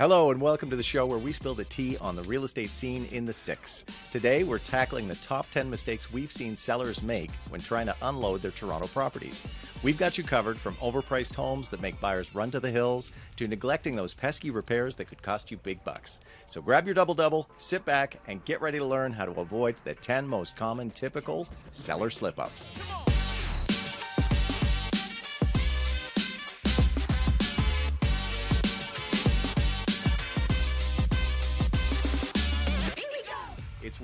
Hello, and welcome to the show where we spill the tea on the real estate scene in the six. Today, we're tackling the top 10 mistakes we've seen sellers make when trying to unload their Toronto properties. We've got you covered from overpriced homes that make buyers run to the hills to neglecting those pesky repairs that could cost you big bucks. So grab your double double, sit back, and get ready to learn how to avoid the 10 most common typical seller slip ups.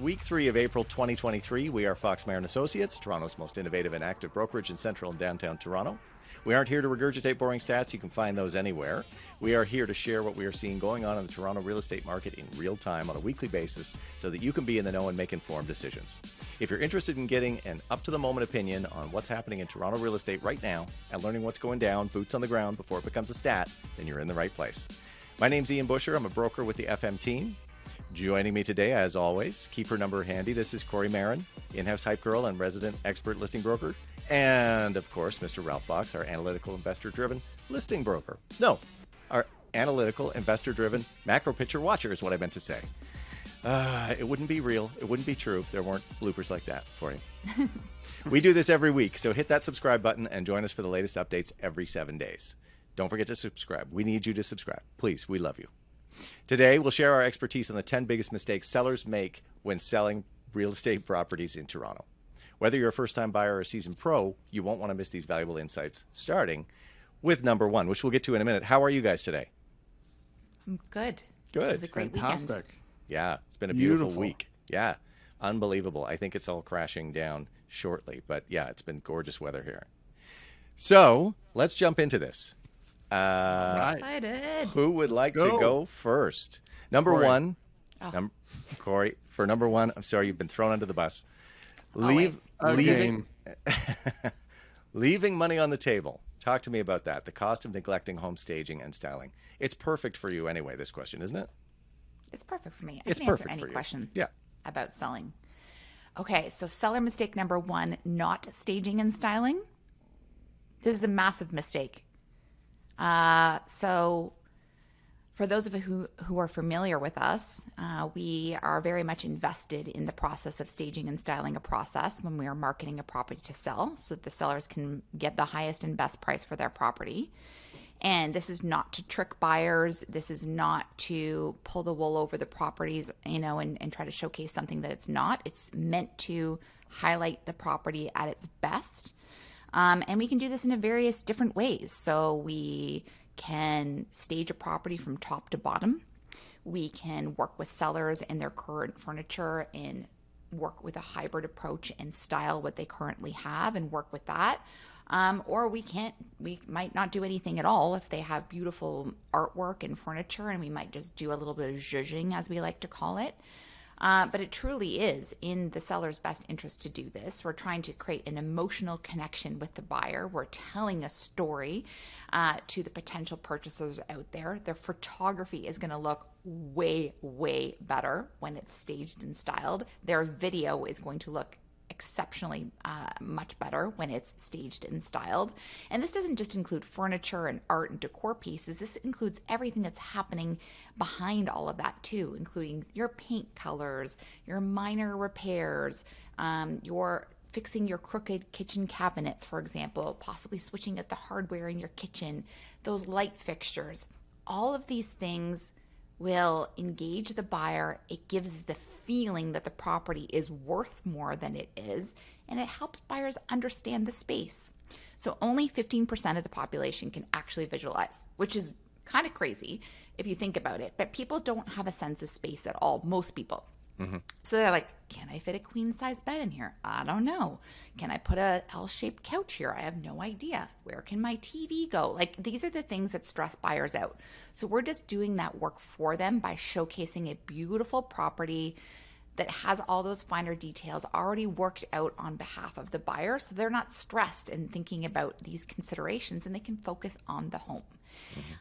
Week three of April 2023. We are Fox Marin Associates, Toronto's most innovative and active brokerage in central and downtown Toronto. We aren't here to regurgitate boring stats. You can find those anywhere. We are here to share what we are seeing going on in the Toronto real estate market in real time on a weekly basis so that you can be in the know and make informed decisions. If you're interested in getting an up to the moment opinion on what's happening in Toronto real estate right now and learning what's going down, boots on the ground before it becomes a stat, then you're in the right place. My name's Ian Busher. I'm a broker with the FM team. Joining me today, as always, keep her number handy. This is Corey Marin, in-house hype girl and resident expert listing broker, and of course, Mr. Ralph Fox, our analytical investor-driven listing broker. No, our analytical investor-driven macro picture watcher is what I meant to say. Uh, it wouldn't be real. It wouldn't be true if there weren't bloopers like that for you. we do this every week, so hit that subscribe button and join us for the latest updates every seven days. Don't forget to subscribe. We need you to subscribe. Please, we love you. Today, we'll share our expertise on the 10 biggest mistakes sellers make when selling real estate properties in Toronto. Whether you're a first time buyer or a seasoned pro, you won't want to miss these valuable insights, starting with number one, which we'll get to in a minute. How are you guys today? I'm good. Good. It was a great Fantastic. weekend. Yeah, it's been a beautiful, Beautiful. week. Yeah, unbelievable. I think it's all crashing down shortly, but yeah, it's been gorgeous weather here. So let's jump into this. Uh, Right. Excited. Who would like to go. go first? Number Corey. one, Oh. num- Corey. For number one, I'm sorry you've been thrown under the bus. Leave, Always. leaving, leaving money on the table. Talk to me about that. The cost of neglecting home staging and styling. It's perfect for you anyway. This question, isn't it? It's perfect for me. I It's can answer perfect any for you. question Yeah. about selling. Okay, so seller mistake number one not staging and styling. This is a massive mistake. Uh, so, for those of you who, who are familiar with us, uh, we are very much invested in the process of staging and styling a process when we are marketing a property to sell so that the sellers can get the highest and best price for their property. And this is not to trick buyers. This is not to pull the wool over the properties, you know, and, and try to showcase something that it's not. It's meant to highlight the property at its best. Um, and we can do this in various different ways. So we can stage a property from top to bottom. We can work with sellers and their current furniture and work with a hybrid approach and style what they currently have and work with that. Um, or we can't, we might not do anything at all if they have beautiful artwork and furniture, and we might just do a little bit of zhuzhing, as we like to call it. Uh, but it truly is in the seller's best interest to do this. We're trying to create an emotional connection with the buyer. We're telling a story uh, to the potential purchasers out there. Their photography is going to look way, way better when it's staged and styled. Their video is going to look exceptionally uh, much better when it's staged and styled. And this doesn't just include furniture and art and decor pieces, this includes everything that's happening behind all of that, too, including your paint colors, your minor repairs, um, your fixing your crooked kitchen cabinets, for example, possibly switching out the hardware in your kitchen, those light fixtures. All of these things will engage the buyer. It gives the feeling that the property is worth more than it is, and it helps buyers understand the space. So, only 15% of the population can actually visualize, which is kind of crazy if you think about it. But people don't have a sense of space at all, most people. So they're like, can I fit a queen size bed in here? I don't know. Can I put a L shaped couch here? I have no idea. Where can my TV go? Like, these are the things that stress buyers out. So we're just doing that work for them by showcasing a beautiful property that has all those finer details already worked out on behalf of the buyer. So they're not stressed in thinking about these considerations and they can focus on the home. Mm-hmm.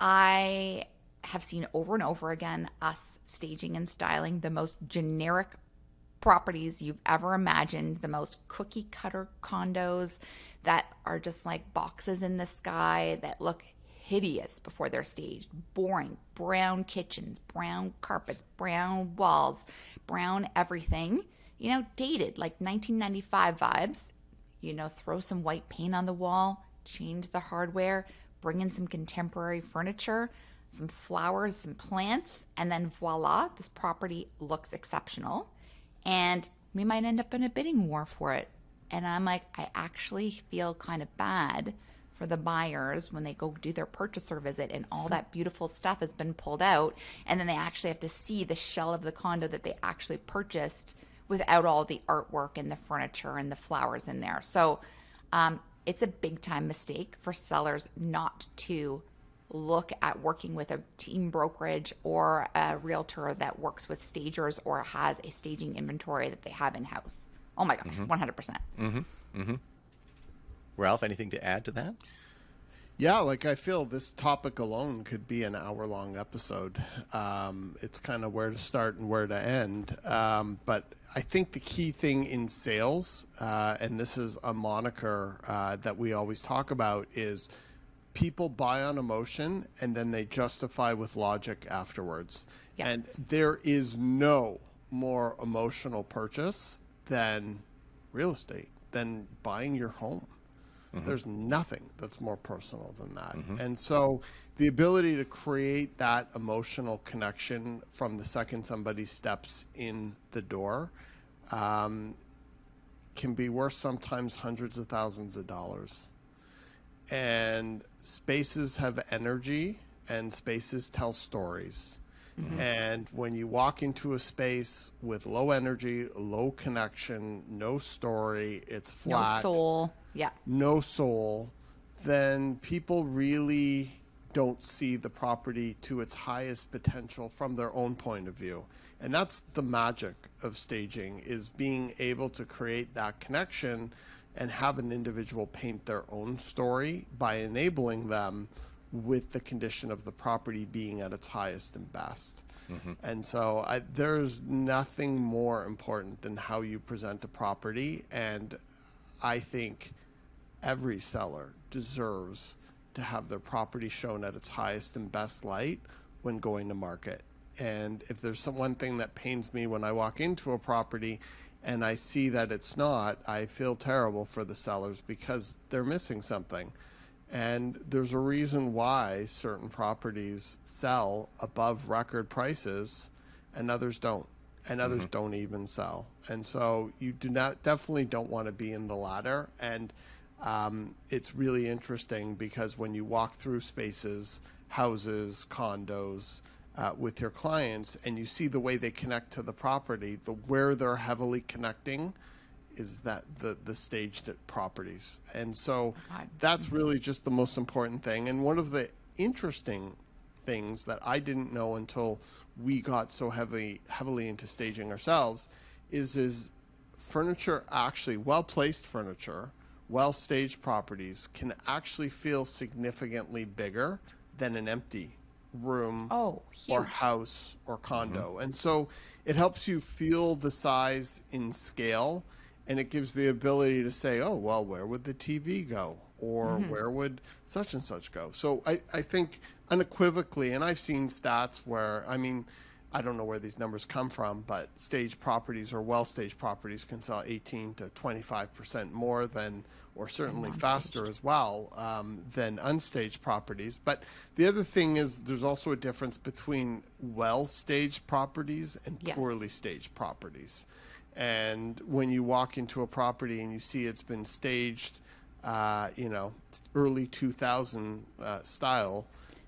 I have seen over and over again us staging and styling the most generic properties you've ever imagined, the most cookie cutter condos that are just like boxes in the sky that look hideous before they're staged. Boring, brown kitchens, brown carpets, brown walls, brown everything. You know, dated like 1995 vibes. You know, throw some white paint on the wall, change the hardware, bring in some contemporary furniture, some flowers, some plants, and then voila, this property looks exceptional. And we might end up in a bidding war for it. And I'm like, I actually feel kind of bad for the buyers when they go do their purchaser visit and all that beautiful stuff has been pulled out. And then they actually have to see the shell of the condo that they actually purchased without all the artwork and the furniture and the flowers in there. So um, it's a big time mistake for sellers not to look at working with a team brokerage or a realtor that works with stagers or has a staging inventory that they have in house. Oh my gosh, 100%. Ralph, anything to add to that? Yeah, like I feel this topic alone could be an hour long episode. Um, it's kind of where to start and where to end. Um, but I think the key thing in sales, uh, and this is a moniker uh, that we always talk about, is people buy on emotion and then they justify with logic afterwards. Yes. And there is no more emotional purchase than real estate, than buying your home. There's nothing that's more personal than that. And so the ability to create that emotional connection from the second somebody steps in the door um, can be worth sometimes hundreds of thousands of dollars. And spaces have energy, and spaces tell stories. Mm-hmm. And when you walk into a space with low energy, low connection, no story, it's flat. No soul. Yeah. no soul, then people really don't see the property to its highest potential from their own point of view. And that's the magic of staging is being able to create that connection and have an individual paint their own story by enabling them with the condition of the property being at its highest and best. Mm-hmm. And so I, there's nothing more important than how you present a property. And I think every seller deserves to have their property shown at its highest and best light when going to market. And if there's some one thing that pains me when I walk into a property and I see that it's not, I feel terrible for the sellers because they're missing something. And there's a reason why certain properties sell above record prices and others don't. And others don't even sell. And so you do not definitely don't want to be in the latter. And um, it's really interesting because when you walk through spaces, houses, condos, uh, with your clients, and you see the way they connect to the property, the where they're heavily connecting is that the the staged properties, and so God. that's really just the most important thing. And one of the interesting things that I didn't know until we got so heavily heavily into staging ourselves is is furniture actually well placed furniture, well staged properties can actually feel significantly bigger than an empty room Oh, or house or condo. Mm-hmm. And so it helps you feel the size in scale and it gives the ability to say, oh, well, where would the TV go? Or mm-hmm. where would such and such go? So I, I think unequivocally, and I've seen stats where, I mean, I don't know where these numbers come from, but staged properties or well staged properties can sell 18 to 25% more than, or certainly faster as well, um, than unstaged properties. But the other thing is there's also a difference between well staged properties and Yes. poorly staged properties. And when you walk into a property and you see it's been staged, uh, you know, early 2000 uh, style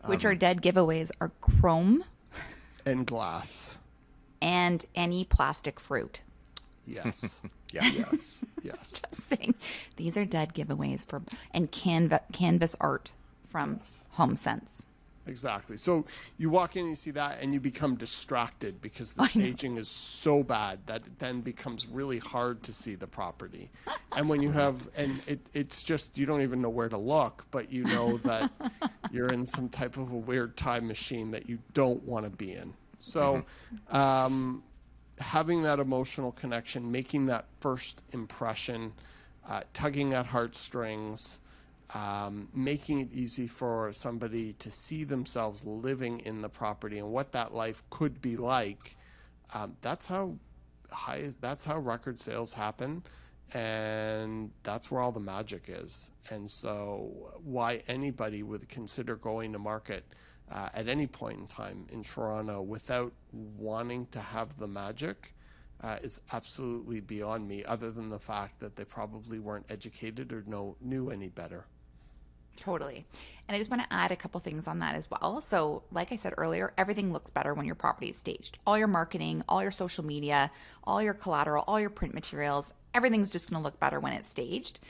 Which are dead giveaways are chrome and glass. and any plastic fruit. Yes. Yeah. yes. Yes. Just saying these are dead giveaways for and canva, canvas art from Home Sense. Exactly. So you walk in and you see that, and you become distracted because the I know. staging is so bad that it then becomes really hard to see the property. And when you have, and it, it's just, you don't even know where to look, but you know that you're in some type of a weird time machine that you don't want to be in. So, um, having that emotional connection, making that first impression, uh, tugging at heartstrings, um, making it easy for somebody to see themselves living in the property and what that life could be like. Um, that's how high. That's how record sales happen, and that's where all the magic is. And so, why anybody would consider going to market uh, at any point in time in Toronto without wanting to have the magic uh, is absolutely beyond me. Other than the fact that they probably weren't educated or know knew any better. Totally. And I just want to add a couple things on that as well. So, like I said earlier, everything looks better when your property is staged. All your marketing, all your social media, all your collateral, all your print materials, everything's just going to look better when it's staged.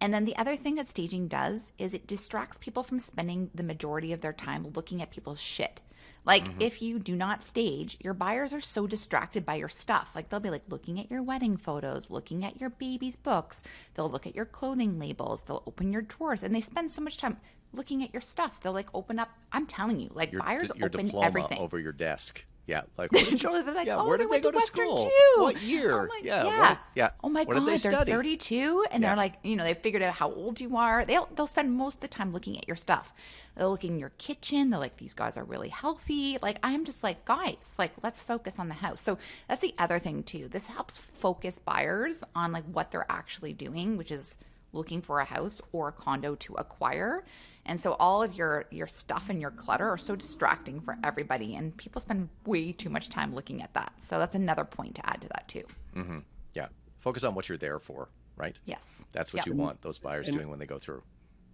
And then the other thing that staging does is it distracts people from spending the majority of their time looking at people's shit. Like Mm-hmm. if you do not stage, your buyers are so distracted by your stuff. Like they'll be like looking at your wedding photos, looking at your baby's books. They'll look at your clothing labels. They'll open your drawers, and they spend so much time looking at your stuff. They'll like open up. I'm telling you, like Your, buyers your open everything. over your desk. Yeah, like where did they're like, yeah, oh, where did went they go to Western school? too. What year? Oh my, yeah, yeah. what- yeah. Oh my what god, they they're 32 and Yeah. they're like, you know, they figured out how old you are. They'll they'll spend most of the time looking at your stuff. They'll look in your kitchen. They're like, these guys are really healthy. Like I'm just like, guys, like let's focus on the house. So that's the other thing too. This helps focus buyers on like what they're actually doing, which is looking for a house or a condo to acquire. And so all of your your stuff and your clutter are so distracting for everybody and people spend way too much time looking at that. So that's another point to add to that too. Mm-hmm. Yeah, focus on what you're there for, right? Yes. That's what Yeah. you want those buyers doing when they go through.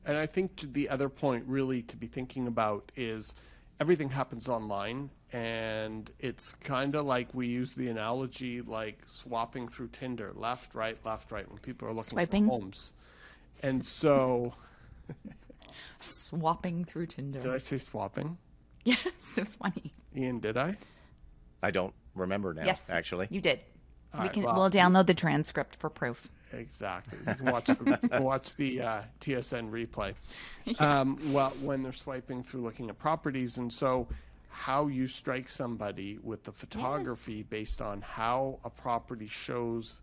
And I think the other point, really, to be thinking about is everything happens online, and it's kind of like we use the analogy like swapping through Tinder, left, right, left, right, when people are looking Swiping. for homes. And so, Swapping through Tinder. did I say swapping? Yes, it was funny. Ian, did I? I don't remember now. Yes, actually, you did. we right, can well- we'll download the transcript for proof. Exactly. You can watch the, watch the uh, TSN replay. Um, well, when they're swiping through looking at properties, and so how you strike somebody with the photography based on how a property shows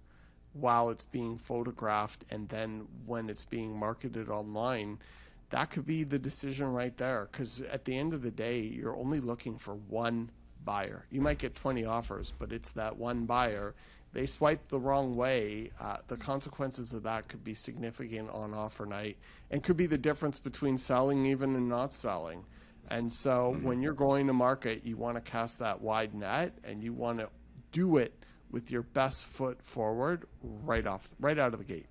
while it's being photographed, and then when it's being marketed online. That could be the decision right there, because at the end of the day, you're only looking for one buyer. You might get 20 offers, but it's that one buyer. They swipe the wrong way. Uh, the consequences of that could be significant on offer night and could be the difference between selling even and not selling. And so when you're going to market, you want to cast that wide net and you want to do it with your best foot forward right off right out of the gate.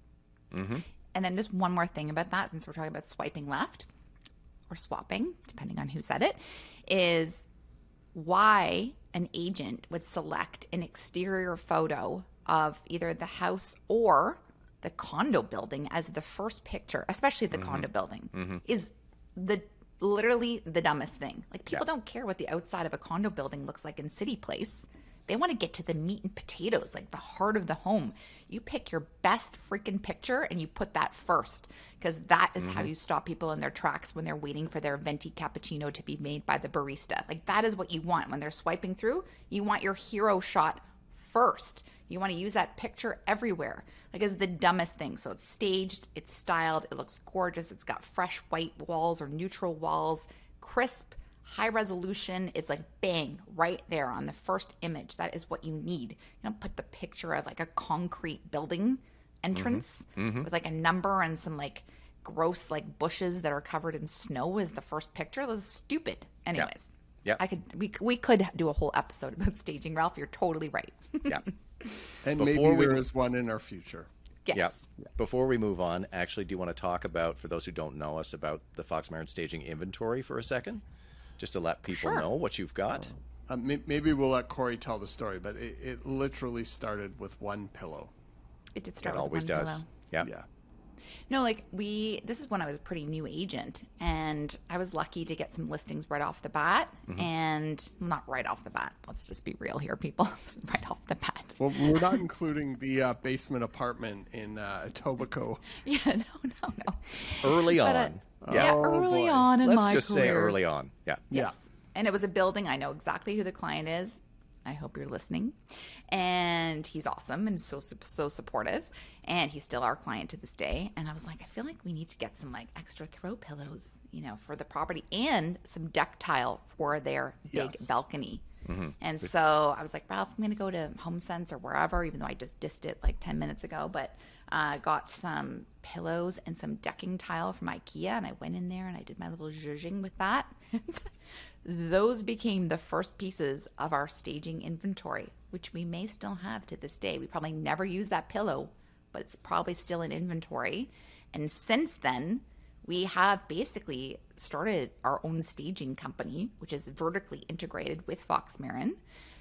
And then just one more thing about that, since we're talking about swiping left or swapping, depending on who said it, is why an agent would select an exterior photo of either the house or the condo building as the first picture, especially the mm-hmm. condo building, mm-hmm. is the literally the dumbest thing. Like people don't care what the outside of a condo building looks like in City Place. They want to get to the meat and potatoes, like the heart of the home. You pick your best freaking picture and you put that first because that is how mm-hmm. you stop people in their tracks when they're waiting for their venti cappuccino to be made by the barista. Like that is what you want when they're swiping through. You want your hero shot first. You want to use that picture everywhere. Like it's the dumbest thing. So it's staged, it's styled, it looks gorgeous. It's got fresh white walls or neutral walls, crisp, high resolution. It's like bang right there on the first image. That is what you need. You don't put the picture of like a concrete building entrance mm-hmm. Mm-hmm. with like a number and some like gross like bushes that are covered in snow as the first picture. That's stupid. Anyways. Yeah. I could we we could do a whole episode about staging, Ralph. You're totally right. yeah. And Before maybe we- there is one in our future. yes. Yeah. Before we move on, actually, do you want to talk about, for those who don't know us, about the Fox Marin staging inventory for a second? Just to let people Sure. know what you've got. Uh, maybe we'll let Corey tell the story, but it, it literally started with one pillow. It did start with one pillow. It with always one does. pillow. Yeah. Yeah. No, like we this is when I was a pretty new agent and I was lucky to get some listings right off the bat Mm-hmm. and not right off the bat. Let's just be real here, people. right off the bat. Well, we're not including the uh, basement apartment in uh, Etobicoke. Yeah, no, no, no. Early But, uh, on. yeah, yeah. Oh, early boy. on in my life. Let's my just career. say early on. Yeah. Yeah. Yes. And it was a building. I know exactly who the client is. I hope you're listening. And he's awesome and so so supportive. And he's still our client to this day. And I was like, I feel like we need to get some like extra throw pillows, you know, for the property and some deck tile for their big Yes. balcony. And so I was like, Ralph, I'm going to go to HomeSense or wherever, even though I just dissed it like 10 minutes ago. But uh, got some pillows and some decking tile from IKEA. And I went in there and I did my little zhuzhing with that. Those became the first pieces of our staging inventory, which we may still have to this day. We probably never use that pillow, but it's probably still in inventory. And since then, we have basically started our own staging company, which is vertically integrated with Fox Marin.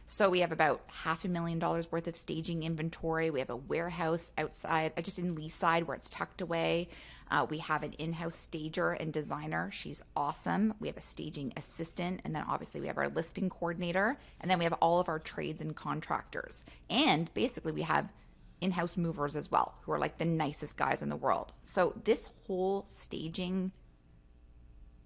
So we have about half a million dollars worth of staging inventory. We have a warehouse outside, uh, just in Leaside, where it's tucked away. Uh, we have an in-house stager and designer. She's awesome. We have a staging assistant, and then obviously we have our listing coordinator, and then we have all of our trades and contractors. And basically, we have in-house movers as well who are like the nicest guys in the world so this whole staging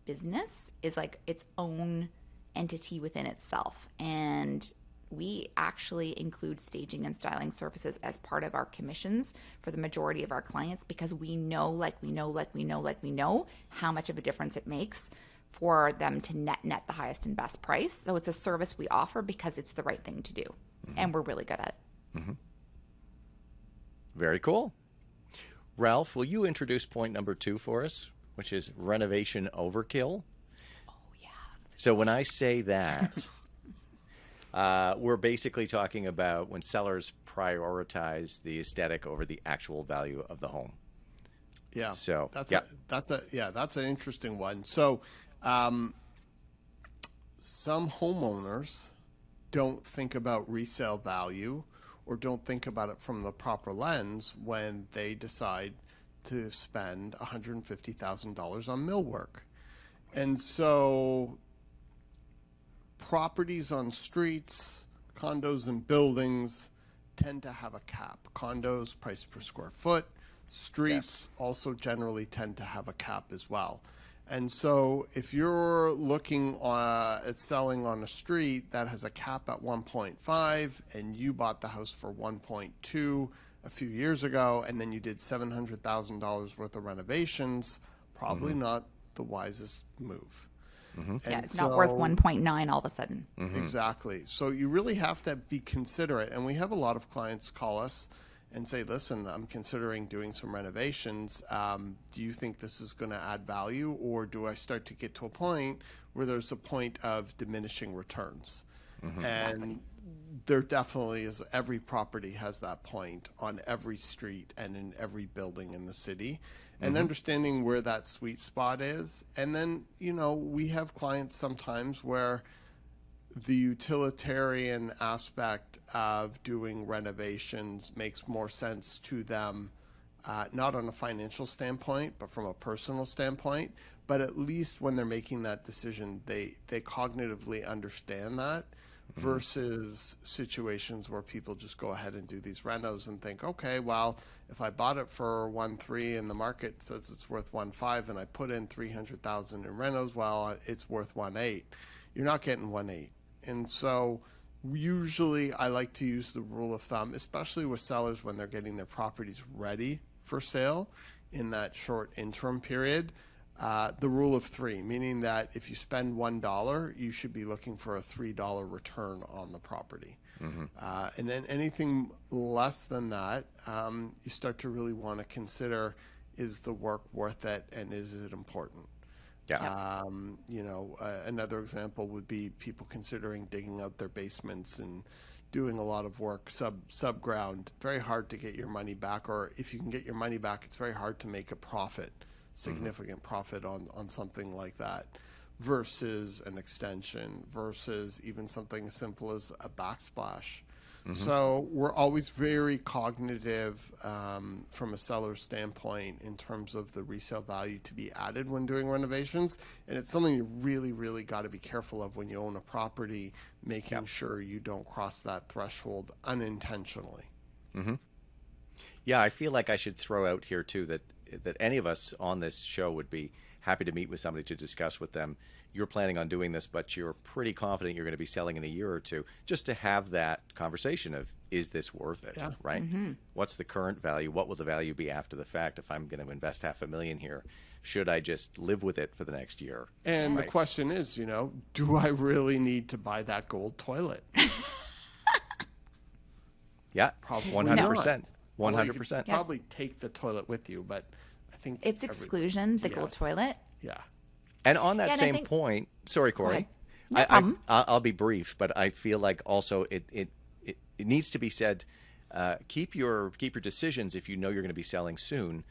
business is like its own entity within itself and we actually include staging and styling services as part of our commissions for the majority of our clients because we know like we know like we know like we know how much of a difference it makes for them to net net the highest and best price. So it's a service we offer because it's the right thing to do. Mm-hmm. And we're really good at it. Mm-hmm. Very cool. Ralph, will you introduce point number two for us, which is renovation overkill? oh yeah. So when I say that, uh, we're basically talking about when sellers prioritize the aesthetic over the actual value of the home. Yeah. So, that's yeah. a, that's a yeah that's an interesting one. So, um, some homeowners don't think about resale value or don't think about it from the proper lens when they decide to spend $150,000 on millwork. And so properties on streets, condos and buildings tend to have a cap. Condos price per square foot, streets also generally tend to have a cap as well. And so if you're looking uh, at selling on a street that has a cap at 1.5 and you bought the house for 1.2 a few years ago and then you did $700,000 worth of renovations, probably not the wisest move. Mm-hmm. yeah And it's not worth 1.9 all of a sudden mm-hmm. Exactly. So you really have to be considerate. And we have a lot of clients call us and say, listen, I'm considering doing some renovations. Um, do you think this is going to add value? Or do I start to get to a point where there's a point of diminishing returns? Mm-hmm. And there definitely is, every property has that point on every street and in every building in the city. And understanding where that sweet spot is. And then, you know, we have clients sometimes where the utilitarian aspect of doing renovations makes more sense to them, uh, not on a financial standpoint, but from a personal standpoint. But at least when they're making that decision, they, they cognitively understand that Mm-hmm. versus situations where people just go ahead and do these renos and think, okay, well, if I bought it for one three and the market says it's worth one five and I put in 300,000 in renos, well, it's worth one eight. You're not getting one eight. And so usually I like to use the rule of thumb, especially with sellers when they're getting their properties ready for sale in that short interim period. Uh, the rule of three, meaning that if you spend one dollar, you should be looking for a three dollar return on the property. Uh, and then anything less than that, um, you start to really want to consider: is the work worth it, and is it important? Yeah. Um, you know, uh, another example would be people considering digging out their basements and doing a lot of work sub subground. Very hard to get your money back, or if you can get your money back, it's very hard to make a profit, Mm-hmm. significant profit on on something like that, versus an extension, versus even something as simple as a backsplash. Mm-hmm. So we're always very cognitive um, from a seller's standpoint in terms of the resale value to be added when doing renovations, and it's something you really, really got to be careful of when you own a property, making sure you don't cross that threshold unintentionally. Mm-hmm. Yeah, I feel like I should throw out here too that that any of us on this show would be happy to meet with somebody to discuss with them you're planning on doing this, but you're pretty confident you're going to be selling in a year or two, just to have that conversation of is this worth it, Yeah. right? Mm-hmm. What's the current value? What will the value be after the fact if I'm going to invest half a million here? Should I just live with it for the next year? And the question is, you know, do I really need to buy that gold toilet? Yeah, Probably one hundred not. percent, one Well, you hundred could percent. Yes. Probably take the toilet with you, but I think It's every- exclusion, the gold Yes. toilet. Yeah. And on that Yeah, and I same think- point, sorry, Corey, ahead. No I, I, problem. I, I'll be brief, but I feel like also it it, it, it needs to be said. Uh, keep your keep your decisions if you know you're going to be selling soon,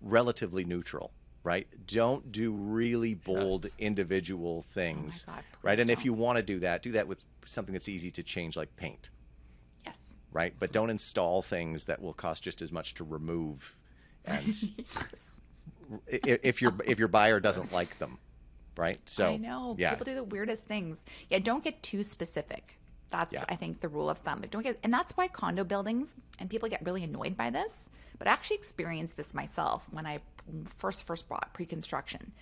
relatively neutral, right? Don't do really bold individual things, Oh God, right? And if don't. you want to do that, do that with something that's easy to change, like paint, Yes. Right? But don't install things that will cost just as much to remove, and i- if your if your buyer doesn't like them, right? So I know. yeah, People do the weirdest things. Yeah, don't get too specific. That's Yeah. I think the rule of thumb. But don't get and that's why condo buildings and people get really annoyed by this. But I actually experienced this myself when I first first bought pre-construction.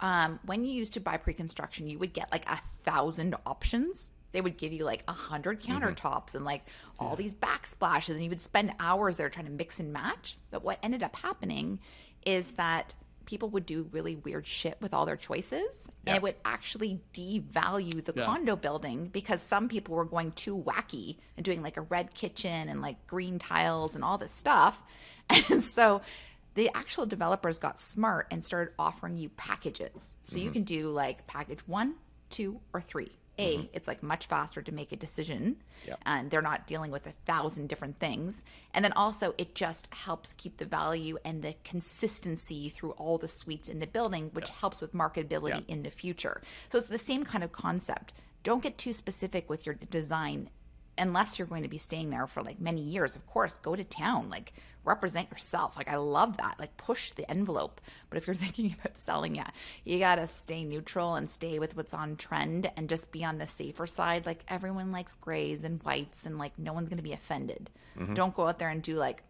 Um, when you used to buy pre-construction, you would get like a thousand options. They would give you like a hundred Mm-hmm. countertops and like all these backsplashes, and you would spend hours there trying to mix and match. But what ended up happening is that people would do really weird shit with all their choices Yeah. and it would actually devalue the Yeah. condo building because some people were going too wacky and doing like a red kitchen and like green tiles and all this stuff and so the actual developers got smart and started offering you packages so Mm-hmm. you can do like package one two or three a mm-hmm. it's like much faster to make a decision Yeah. and they're not dealing with a thousand different things. And then also it just helps keep the value and the consistency through all the suites in the building which helps with marketability Yeah. in the future. So it's the same kind of concept. Don't get too specific with your design unless you're going to be staying there for like many years of course go to town like represent yourself. Like i love that. Like push the envelope. But if you're thinking about selling it you gotta stay neutral and stay with what's on trend and just be on the safer side. Like everyone likes grays and whites and like no one's gonna be offended. Mm-hmm. Don't go out there and do like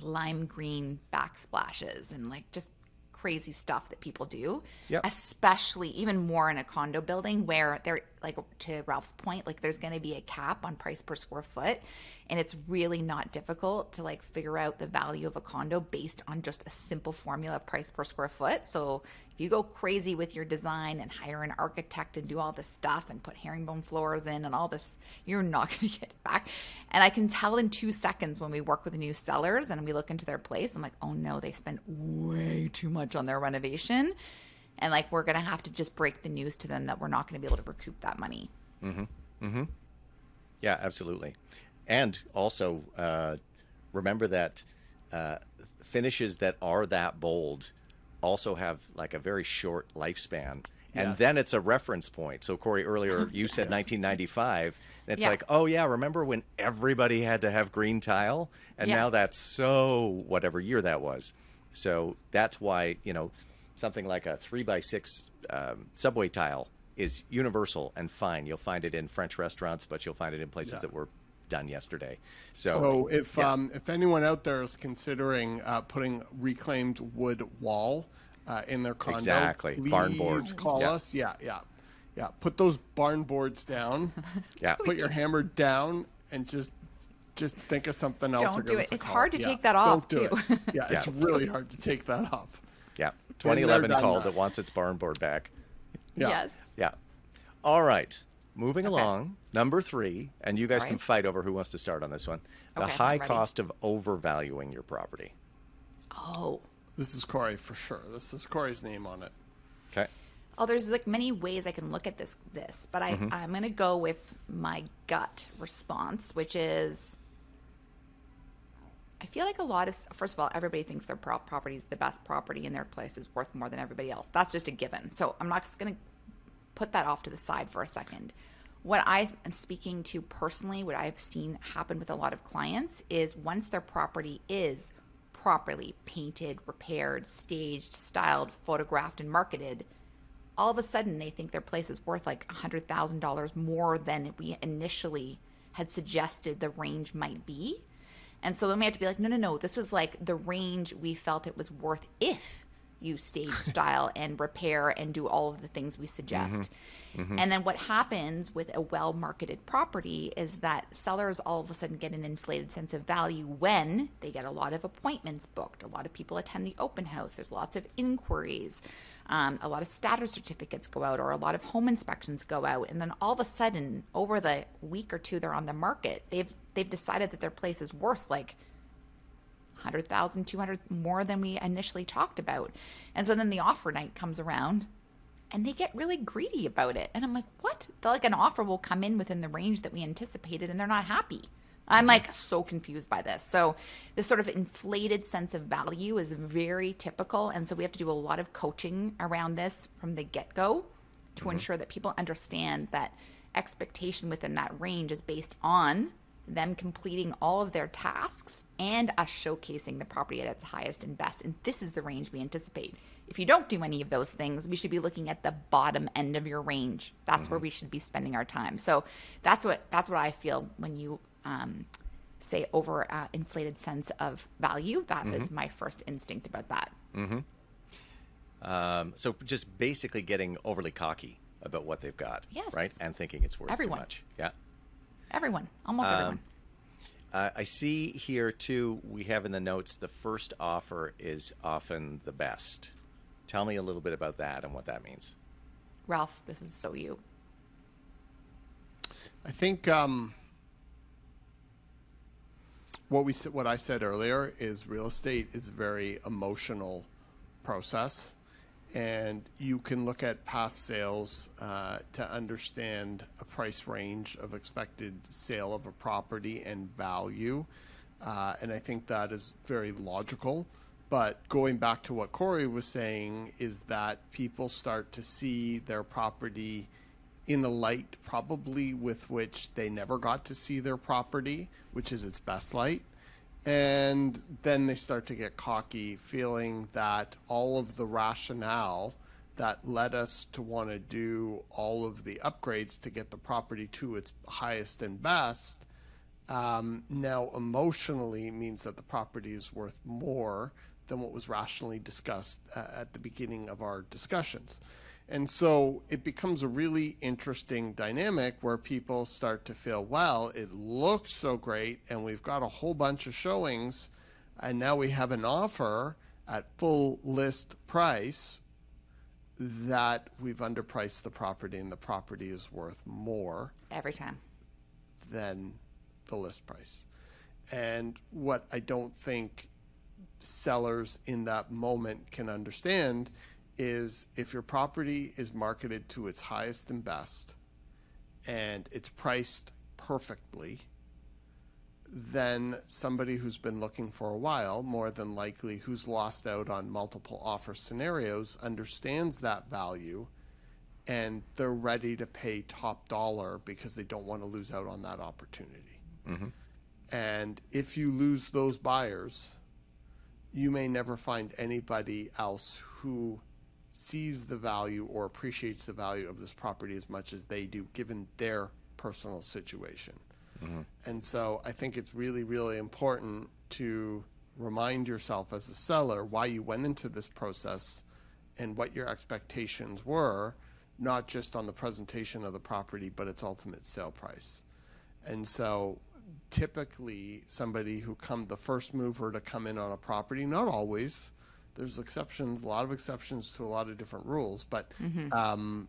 lime green backsplashes and like just crazy stuff that people do. Yep. Especially even more in a condo building where they're like to Ralph's point, like there's gonna be a cap on price per square foot. And it's really not difficult to like figure out the value of a condo based on just a simple formula of price per square foot. So if you go crazy with your design and hire an architect and do all this stuff and put herringbone floors in and all this, you're not going to get it back. And I can tell in two seconds when we work with new sellers and we look into their place, I'm like, oh no, they spent way too much on their renovation. And like, we're going to have to just break the news to them that we're not going to be able to recoup that money. Mm hmm. Mm hmm. Yeah, absolutely. And also uh, remember that uh, finishes that are that bold also have like a very short lifespan. And Yes. then it's a reference point. So, Corey, earlier you said 1995. And it's Yeah. like, oh, yeah, remember when everybody had to have green tile? And now that's so whatever year that was. So that's why, you know, something like a three by six um, subway tile is universal and fine. You'll find it in French restaurants, but you'll find it in places Yeah. that were done yesterday. So, So if yeah. um, if anyone out there is considering uh, putting reclaimed wood wall uh, in their condo, Exactly. Barn boards. call Yeah. us. Yeah, yeah, yeah. Put those barn boards down. yeah, put your hammer down and just just think of something else. Don't do it. It's hard to Yeah, take that off, Don't do too. it. Yeah, it's really hard to take that off. yeah. 2011 done called that. that wants its barn board back. Yeah. Yes. Yeah. All right. Moving Okay. along, number three, and you guys All can fight over who wants to start on this one. The Okay, high cost of overvaluing your property. Oh. This is Corey for sure. This is Corey's name on it. Okay. Oh, there's like many ways I can look at this this, but I mm-hmm. I'm going to go with my gut response, which is I feel like a lot of first of all, everybody thinks their pro- property is the best property in their place is worth more than everybody else. That's just a given. So I'm not just going to put that off to the side for a second. What I am speaking to personally, what I've seen happen with a lot of clients is once their property is properly painted, repaired, staged, styled, photographed, and marketed, all of a sudden they think their place is worth like $100,000 more than we initially had suggested the range might be. And so then we have to be like, no, no, no, this was like the range we felt it was worth if you stage, style, and repair and do all of the things we suggest. And then what happens with a well marketed property is that sellers all of a sudden get an inflated sense of value when they get a lot of appointments booked. A lot of people attend the open house. There's lots of inquiries. Um, a lot of status certificates go out, or a lot of home inspections go out, and then all of a sudden, over the week or two they're on the market, they've they've decided that their place is worth like 100,000, 200 more than we initially talked about. And so then the offer night comes around and they get really greedy about it. And I'm like, what? They're like an offer will come in within the range that we anticipated and they're not happy. I'm like so confused by this. So this sort of inflated sense of value is very typical. And so we have to do a lot of coaching around this from the get go to mm-hmm. ensure that people understand that expectation within that range is based on them completing all of their tasks and us showcasing the property at its highest and best. And this is the range we anticipate. If you don't do any of those things, we should be looking at the bottom end of your range. That's where we should be spending our time. So that's what that's what I feel when you um, say over uh, inflated sense of value. That is my first instinct about that. Um, so just basically getting overly cocky about what they've got, Yes. right, and thinking it's worth Everyone. too much. Yeah. Everyone, almost everyone. Uh, I see here too. We have in the notes the first offer is often the best. Tell me a little bit about that and what that means. Ralph, this is so you. I think um, what we said, what I said earlier is real estate is a very emotional process, and you can look at past sales uh, to understand a price range of expected sale of a property and value, uh, and I think that is very logical. But going back to what Corey was saying, is that people start to see their property in a light probably with which they never got to see their property, which is its best light. And then they start to get cocky, feeling that all of the rationale that led us to want to do all of the upgrades to get the property to its highest and best um, now emotionally means that the property is worth more than what was rationally discussed uh, at the beginning of our discussions. And so it becomes a really interesting dynamic where people start to feel, well, it looks so great, and we've got a whole bunch of showings, and now we have an offer at full list price that we've underpriced the property, and the property is worth more Every time. than the list price. And what I don't think sellers in that moment can understand is if your property is marketed to its highest and best and it's priced perfectly, then somebody who's been looking for a while, more than likely who's lost out on multiple offer scenarios, understands that value and they're ready to pay top dollar because they don't want to lose out on that opportunity. Mm-hmm. And if you lose those buyers, you may never find anybody else who sees the value or appreciates the value of this property as much as they do, given their personal situation. Mm-hmm. And so I think it's really, really important to remind yourself as a seller why you went into this process and what your expectations were, not just on the presentation of the property, but its ultimate sale price. And so typically somebody who come the first mover to come in on a property, not always, there's exceptions, a lot of exceptions to a lot of different rules, but um,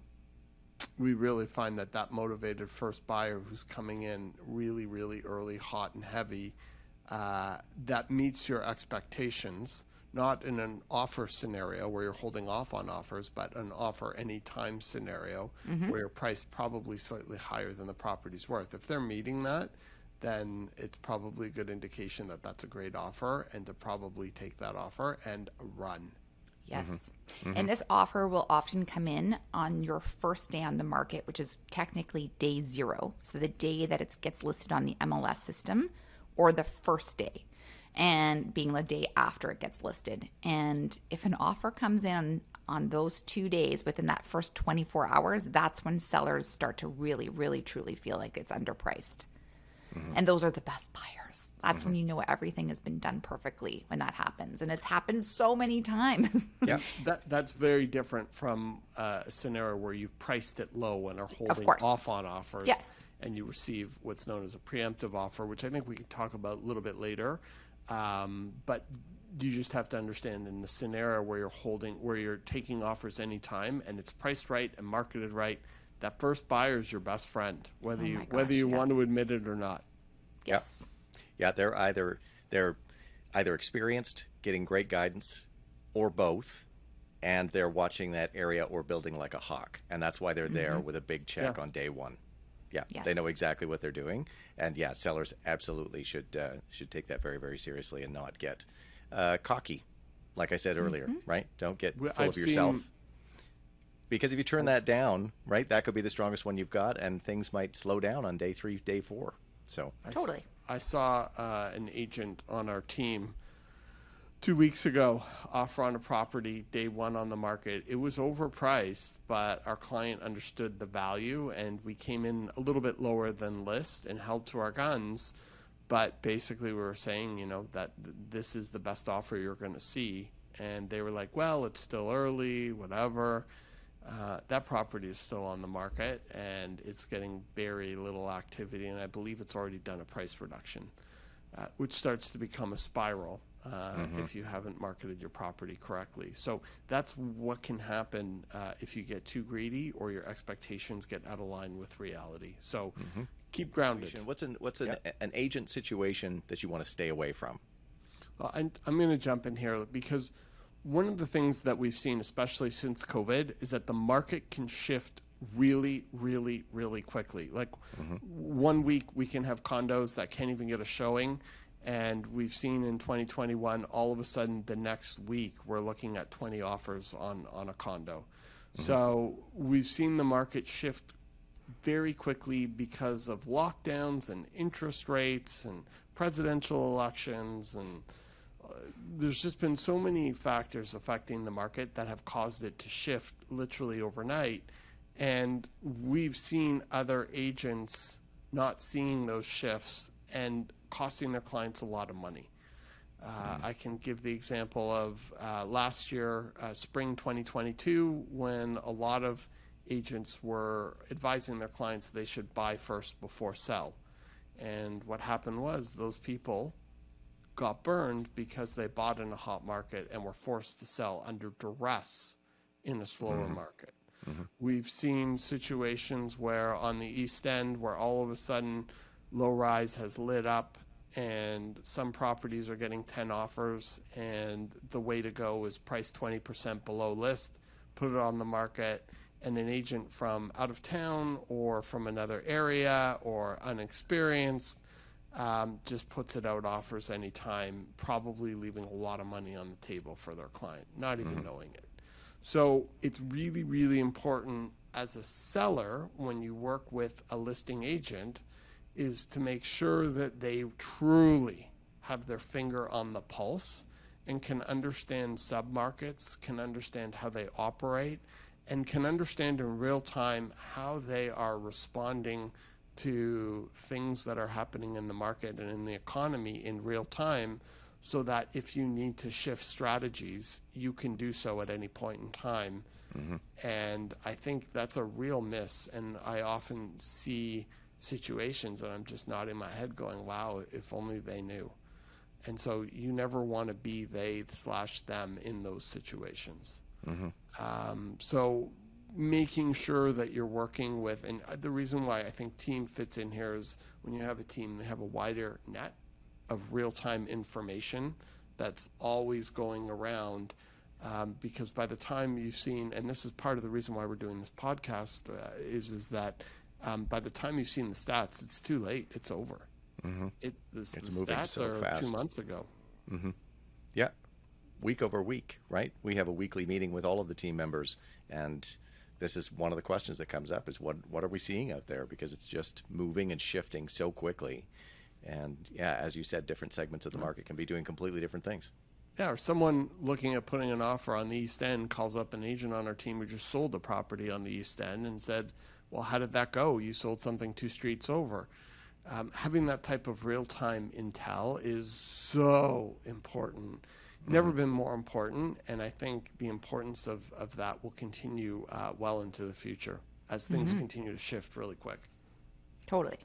we really find that that motivated first buyer who's coming in really, really early, hot and heavy, uh, that meets your expectations, not in an offer scenario where you're holding off on offers, but an offer anytime scenario where you're priced probably slightly higher than the property's worth. If they're meeting that, then it's probably a good indication that that's a great offer and to probably take that offer and run. Yes. Mm-hmm. And mm-hmm. this offer will often come in on your first day on the market, which is technically day zero. So the day that it gets listed on the MLS system or the first day, and being the day after it gets listed. And if an offer comes in on those two days within that first 24 hours, that's when sellers start to really, really, truly feel like it's underpriced. And those are the best buyers. That's when you know everything has been done perfectly when that happens. And it's happened so many times. Yeah. That that's very different from uh, a scenario where you've priced it low and are holding course. off on offers. Yes. And you receive what's known as a preemptive offer, which I think we can talk about a little bit later. Um, but you just have to understand in the scenario where you're holding, where you're taking offers anytime and it's priced right and marketed right, that first buyer is your best friend, whether Oh you my whether gosh, you want to admit it or not. yes. Yeah, they're either they're either experienced, getting great guidance, or both, and they're watching that area or building like a hawk, and that's why they're there with a big check Yeah. on day one. Yeah, they Mm-hmm. Know exactly what they're doing, and yeah, sellers absolutely should uh, should take that very very seriously and not get uh, cocky, like I said earlier. Mm-hmm. Right? Don't get full of I've yourself. seen- Because if you turn that down, right, that could be the strongest one you've got, and things might slow down on day three, day four. So, I s- Totally. I saw uh, an agent on our team two weeks ago offer on a property day one on the market. It was overpriced, but our client understood the value, and we came in a little bit lower than list and held to our guns. But basically, we were saying, you know, that th- this is the best offer you're going to see. And they were like, well, it's still early, whatever. Uh, that property is still on the market and it's getting very little activity, and I believe it's already done a price reduction, uh, which starts to become a spiral uh, if you haven't marketed your property correctly. So that's what can happen uh, if you get too greedy or your expectations get out of line with reality. So keep grounded. what's an what's an, an agent situation that you want to stay away from? Well, I'm, I'm going to jump in here because one of the things that we've seen, especially since COVID, is that the market can shift really, really, really quickly. Like mm-hmm. one week we can have condos that can't even get a showing. And we've seen in 2021, all of a sudden the next week we're looking at 20 offers on, on a condo. Mm-hmm. So we've seen the market shift very quickly because of lockdowns and interest rates and presidential elections and there's just been so many factors affecting the market that have caused it to shift literally overnight. And we've seen other agents not seeing those shifts and costing their clients a lot of money. Uh, I can give the example of uh, last year, uh, spring 2022, when a lot of agents were advising their clients they should buy first before sell. And what happened was those people got burned because they bought in a hot market and were forced to sell under duress in a slower mm-hmm. market. Mm-hmm. We've seen situations where on the East End, where all of a sudden low rise has lit up and some properties are getting 10 offers, and the way to go is price 20% below list, put it on the market, and an agent from out of town or from another area or unexperienced um, just puts it out offers anytime, probably leaving a lot of money on the table for their client, not even knowing it. So it's really, really important as a seller when you work with a listing agent is to make sure that they truly have their finger on the pulse and can understand submarkets, can understand how they operate, and can understand in real time how they are responding to things that are happening in the market and in the economy in real time so that if you need to shift strategies, you can do so at any point in time. And I think that's a real miss. And I often see situations and I'm just nodding my head going, wow, if only they knew. And so you never want to be they slash them in those situations. Um, so making sure that you're working with, and the reason why I think team fits in here is when you have a team, they have a wider net of real time information that's always going around. Um, because by the time you've seen, and this is part of the reason why we're doing this podcast, uh, is is that um, by the time you've seen the stats, it's too late. It's over. It the, the moving stats so are two months ago. Yeah, week over week, right? We have a weekly meeting with all of the team members, and this is one of the questions that comes up: is what what are we seeing out there? Because it's just moving and shifting so quickly, and yeah, as you said, different segments of the market can be doing completely different things. Yeah, or someone looking at putting an offer on the East End calls up an agent on our team who just sold a property on the East End and said, "Well, how did that go? You sold something two streets over." um, having that type of real time intel is so important. Never been more important, and I think the importance of, of that will continue uh, well into the future as things continue to shift really quick. Totally.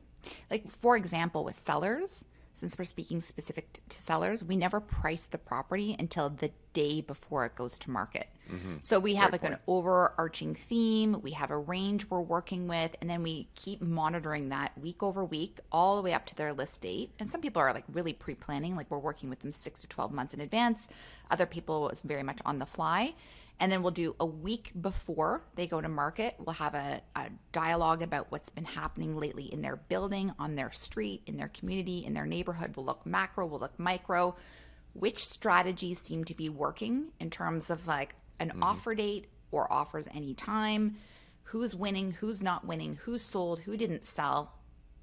Like, for example, with sellers, since we're speaking specific to sellers, we never price the property until the day before it goes to market. Mm-hmm. So we have like an overarching theme, we have a range we're working with, and then we keep monitoring that week over week all the way up to their list date. And some people are like really pre planning, like we're working with them six to 12 months in advance. Other people is very much on the fly. And then we'll do a week before they go to market. We'll have a, a dialogue about what's been happening lately in their building, on their street, in their community, in their neighborhood. We'll look macro, we'll look micro. Which strategies seem to be working in terms of like an mm-hmm. offer date or offers anytime? Who's winning, who's not winning, who's sold, who didn't sell?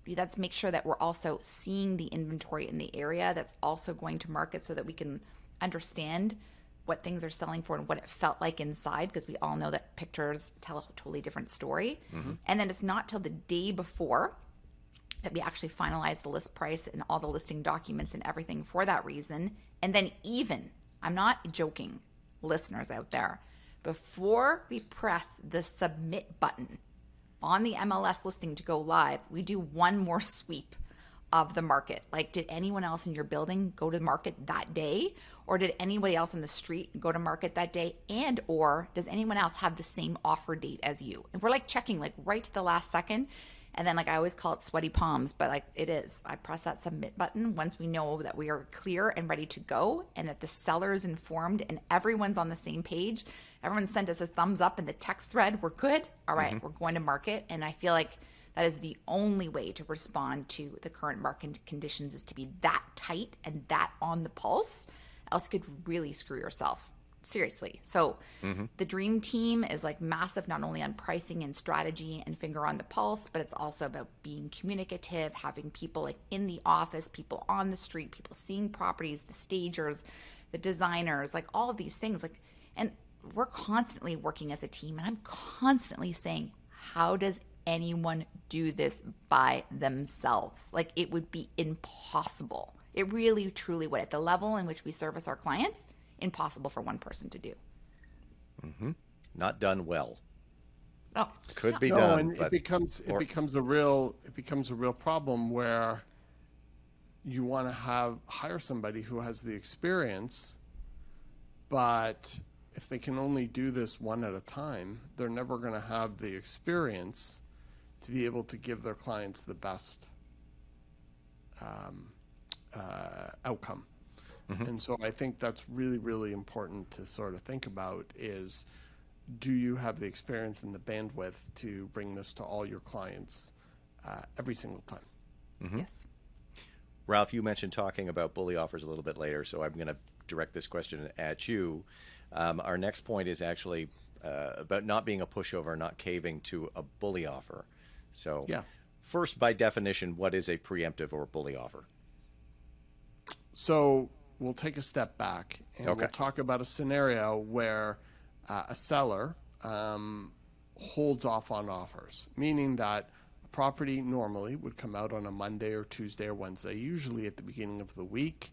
Let's make sure that we're also seeing the inventory in the area that's also going to market so that we can understand what things are selling for and what it felt like inside because we all know that pictures tell a totally different story. Mm-hmm. And then it's not till the day before that we actually finalize the list price and all the listing documents and everything for that reason. And then, even, I'm not joking, listeners out there, before we press the submit button on the MLS listing to go live, we do one more sweep of the market. Like, did anyone else in your building go to market that day? Or did anybody else in the street go to market that day? And or does anyone else have the same offer date as you? And we're like checking like right to the last second. And then like I always call it sweaty palms, but like it is. I press that submit button once we know that we are clear and ready to go and that the seller is informed and everyone's on the same page. Everyone sent us a thumbs up in the text thread. We're good. All right, mm-hmm. we're going to market. And I feel like that is the only way to respond to the current market conditions is to be that tight and that on the pulse. Else you could really screw yourself. Seriously. So mm-hmm. the dream team is like massive, not only on pricing and strategy and finger on the pulse, but it's also about being communicative, having people like in the office, people on the street, people seeing properties, the stagers, the designers, like all of these things. Like, and we're constantly working as a team, and I'm constantly saying, how does anyone do this by themselves? Like, it would be impossible. It really, truly would. At the level in which we service our clients, impossible for one person to do. Mm-hmm. Not done well. Oh, Could be no, done. and it but- becomes it becomes a real it becomes a real problem where you want to have hire somebody who has the experience, but if they can only do this one at a time, they're never going to have the experience to be able to give their clients the best um, uh, outcome. And so I think that's really, really important to sort of think about is do you have the experience and the bandwidth to bring this to all your clients uh, every single time? yes. Ralph, you mentioned talking about bully offers a little bit later, so I'm going to direct this question at you. Um, our next point is actually uh, about not being a pushover, not caving to a bully offer. So, Yeah. first, by definition, what is a preemptive or bully offer? So we'll take a step back and Okay. we'll talk about a scenario where uh, a seller um, holds off on offers, meaning that a property normally would come out on a Monday or Tuesday or Wednesday, usually at the beginning of the week.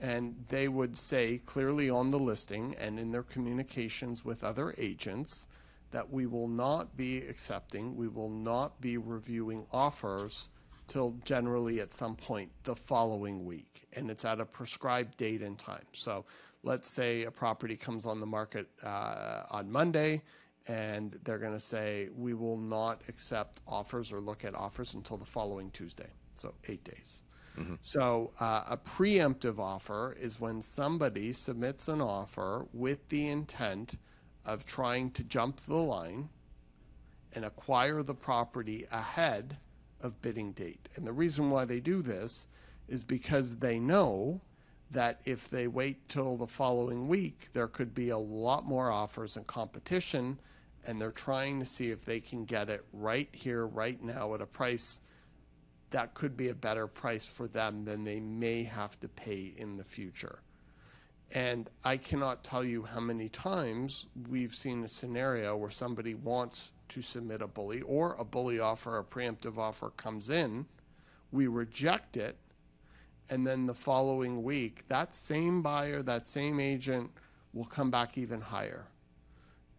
And they would say clearly on the listing and in their communications with other agents that we will not be accepting, we will not be reviewing offers till generally at some point the following week. And it's at a prescribed date and time. So let's say a property comes on the market uh, on Monday and they're going to say, we will not accept offers or look at offers until the following Tuesday. So eight days. So uh, a preemptive offer is when somebody submits an offer with the intent of trying to jump the line and acquire the property ahead of bidding date. And the reason why they do this is because they know that if they wait till the following week, there could be a lot more offers and competition, and they're trying to see if they can get it right here, right now, at a price that could be a better price for them than they may have to pay in the future. And I cannot tell you how many times we've seen a scenario where somebody wants to submit a bully or a bully offer, a preemptive offer comes in we reject it, and then the following week, that same buyer, that same agent will come back even higher.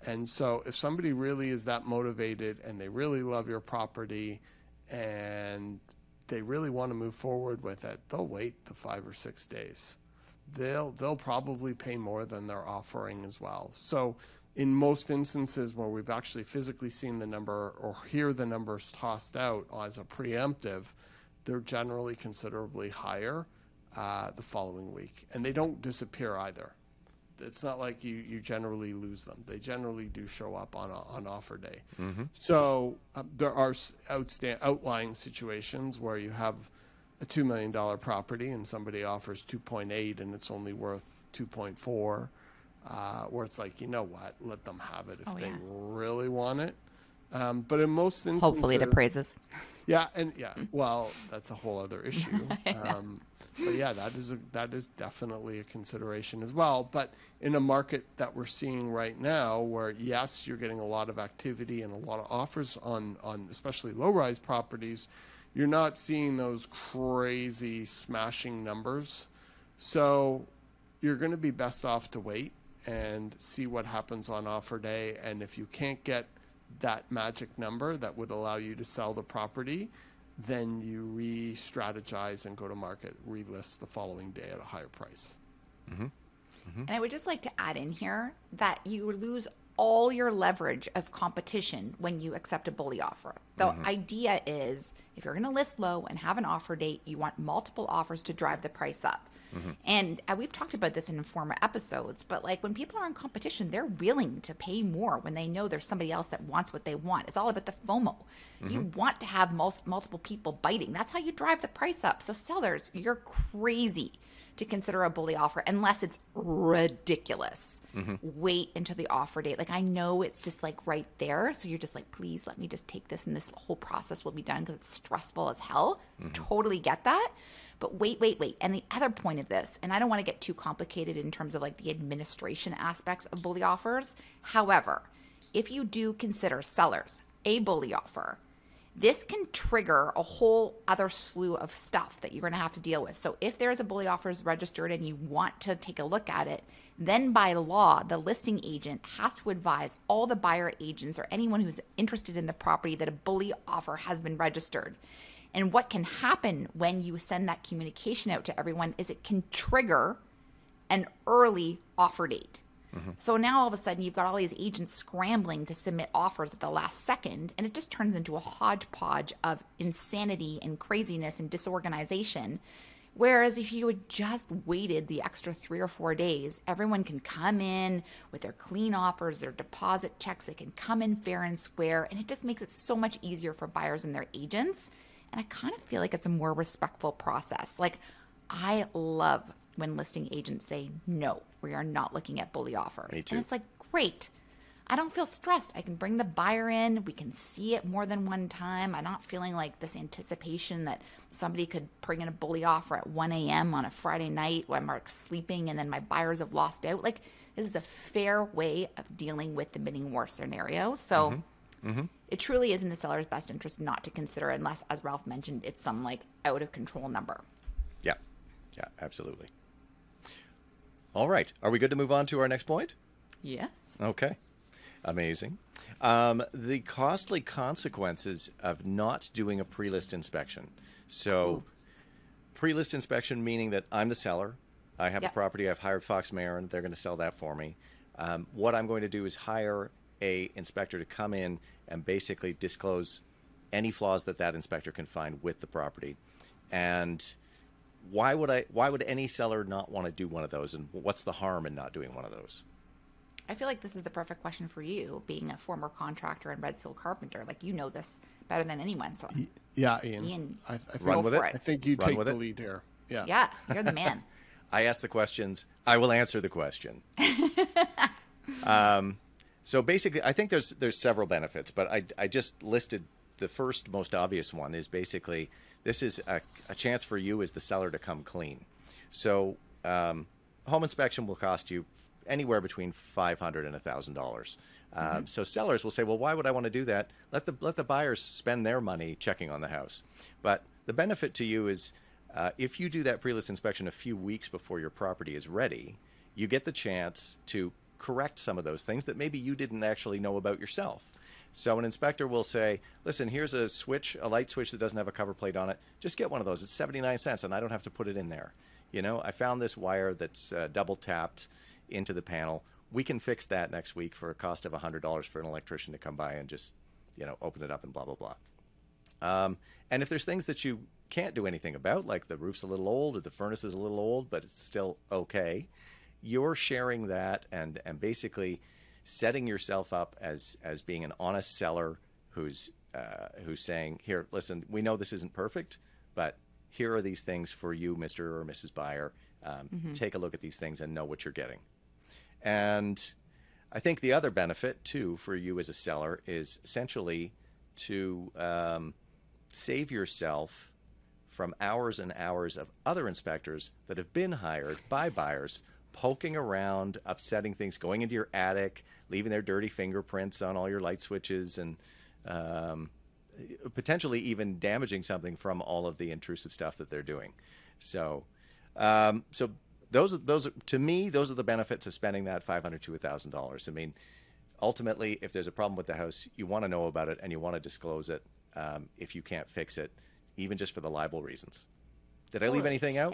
And so, if somebody really is that motivated and they really love your property and they really want to move forward with it, they'll wait the five or six days. They'll they'll probably pay more than they're offering as well. So, in most instances where we've actually physically seen the number or hear the numbers tossed out as a preemptive, they're generally considerably higher uh, the following week, and they don't disappear either it's not like you, you generally lose them. They generally do show up on a, on offer day. So uh, there are s- outsta- outlying situations where you have a two million dollar property and somebody offers two point eight and it's only worth two point four, uh, where it's like you know what, let them have it if Oh, they yeah. really want it. Um, but in most instances, Hopefully it appraises. yeah, and yeah, well, that's a whole other issue. um, but yeah, that is a, that is definitely a consideration as well. But in a market that we're seeing right now, where yes, you're getting a lot of activity and a lot of offers on on especially low-rise properties, you're not seeing those crazy smashing numbers. So you're going to be best off to wait and see what happens on offer day. And if you can't get that magic number that would allow you to sell the property, then you re strategize and go to market, relist the following day at a higher price. Mm-hmm. Mm-hmm. And I would just like to add in here that you lose all your leverage of competition when you accept a bully offer. The mm-hmm. idea is if you're going to list low and have an offer date, you want multiple offers to drive the price up. Mm-hmm. And uh, we've talked about this in former episodes, but like when people are in competition, they're willing to pay more when they know there's somebody else that wants what they want. It's all about the FOMO. You mm-hmm. want to have mul- multiple people biting. That's how you drive the price up. So sellers, you're crazy to consider a bully offer unless it's ridiculous. Mm-hmm. Wait until the offer date. Like I know it's just like right there, so you're just like, please let me just take this, and this whole process will be done because it's stressful as hell. Mm-hmm. Totally get that. But wait, wait, wait. And the other point of this, and I don't want to get too complicated in terms of like the administration aspects of bully offers. However, if you do consider sellers a bully offer, this can trigger a whole other slew of stuff that you're going to have to deal with. So if there is a bully offers registered and you want to take a look at it, then by law, the listing agent has to advise all the buyer agents or anyone who's interested in the property that a bully offer has been registered. And what can happen when you send that communication out to everyone is it can trigger an early offer date. Mm-hmm. So now all of a sudden you've got all these agents scrambling to submit offers at the last second, and it just turns into a hodgepodge of insanity and craziness and disorganization. Whereas if you had just waited the extra three or four days, everyone can come in with their clean offers, their deposit checks, they can come in fair and square, and it just makes it so much easier for buyers and their agents. And I kind of feel like it's a more respectful process. Like, I love when listing agents say, no, we are not looking at bully offers. Me too. And it's like, great. I don't feel stressed. I can bring the buyer in. We can see it more than one time. I'm not feeling like this anticipation that somebody could bring in a bully offer at 1 a.m. on a Friday night when I'm sleeping and then my buyers have lost out. Like, this is a fair way of dealing with the bidding war scenario. So, mm-hmm. Mm-hmm. it truly is in the seller's best interest not to consider unless, as Ralph mentioned, it's some like out of control number. Yeah. Yeah, absolutely. All right. Are we good to move on to our next point? Yes. Okay. Amazing. Um, the costly consequences of not doing a pre list inspection. So, pre list inspection meaning that I'm the seller. I have Yep. a property. I've hired Fox Marin. They're going to sell that for me. Um, what I'm going to do is hire a inspector to come in and basically disclose any flaws that that inspector can find with the property. And why would I? Why would any seller not want to do one of those? And what's the harm in not doing one of those? I feel like this is the perfect question for you, being a former contractor and Red Seal carpenter. Like you know this better than anyone. So Yeah, Ian. Ian, I, I think, Run with it. I think you Run take the it. lead here. Yeah. yeah, you're the man. I ask the questions. I will answer the question. um, so basically, I think there's there's several benefits, but I, I just listed the first most obvious one is basically this is a, a chance for you as the seller to come clean. So um, home inspection will cost you anywhere between five hundred and a thousand dollars. Um, So sellers will say, well, why would I want to do that? Let the let the buyers spend their money checking on the house. But the benefit to you is uh, if you do that pre-list inspection a few weeks before your property is ready, you get the chance to correct some of those things that maybe you didn't actually know about yourself. So an inspector will say, "Listen, here's a switch, a light switch that doesn't have a cover plate on it. Just get one of those. It's 79 cents, and I don't have to put it in there. You know, I found this wire that's uh, double tapped into the panel. We can fix that next week for a cost of $100 for an electrician to come by and just, you know, open it up and blah blah blah." Um, and if there's things that you can't do anything about, like the roof's a little old or the furnace is a little old, but it's still okay, you're sharing that and and basically setting yourself up as as being an honest seller who's uh, who's saying, "Here, listen, we know this isn't perfect, but here are these things for you, Mister or Mrs. Buyer. Um, Mm-hmm. Take a look at these things and know what you're getting." And I think the other benefit too for you as a seller is essentially to um, save yourself from hours and hours of other inspectors that have been hired by buyers poking around, upsetting things, going into your attic, leaving their dirty fingerprints on all your light switches, and um, potentially even damaging something from all of the intrusive stuff that they're doing. So, um, so those are, those are, to me those are the benefits of spending that five hundred to thousand dollars. I mean, ultimately, if there's a problem with the house, you want to know about it and you want to disclose it. Um, if you can't fix it, even just for the libel reasons. Did I leave anything out?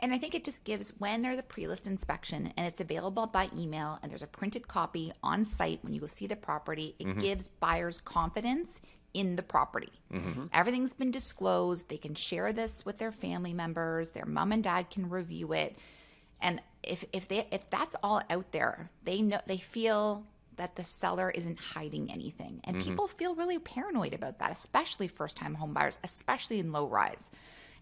And, I think it just gives when there's a pre-list inspection and it's available by email and there's a printed copy on site when you go see the property, it mm-hmm. gives buyers confidence in the property. Mm-hmm. Everything's been disclosed. They can share this with their family members. Their mom and dad can review it. And if if they if that's all out there, they know they feel that the seller isn't hiding anything. And mm-hmm. people feel really paranoid about that, especially first time home buyers, especially in low rise.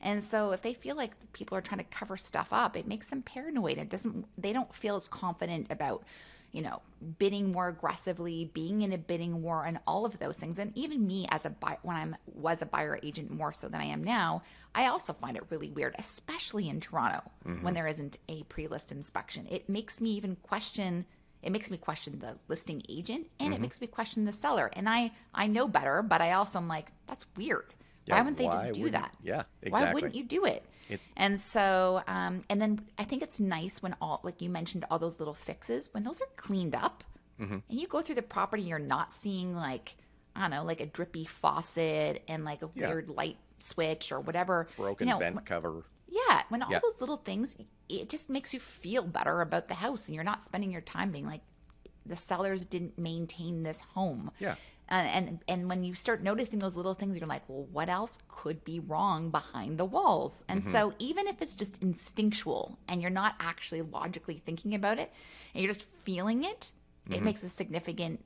And so if they feel like people are trying to cover stuff up, it makes them paranoid. It doesn't they don't feel as confident about, you know, bidding more aggressively, being in a bidding war and all of those things. And even me as a buy when I'm was a buyer agent more so than I am now, I also find it really weird, especially in Toronto mm-hmm. when there isn't a pre-list inspection. It makes me even question it makes me question the listing agent and it mm-hmm. makes me question the seller. And I I know better, but I also am like, that's weird. Why wouldn't they why just do that? yeah, exactly. Why wouldn't you do it? It- and so, um, and then I think it's nice when all, like you mentioned, all those little fixes, when those are cleaned up Mm-hmm. and you go through the property, you're not seeing like, I don't know, like a drippy faucet and like a Yeah. weird light switch or whatever. Broken you know, vent cover. yeah, when all Yeah. those little things, it just makes you feel better about the house, and you're not spending your time being like, the sellers didn't maintain this home. Yeah. Uh, and and when you start noticing those little things, you're like, well, what else could be wrong behind the walls? And Mm-hmm. so even if it's just instinctual and you're not actually logically thinking about it, and you're just feeling it, Mm-hmm. it makes a significant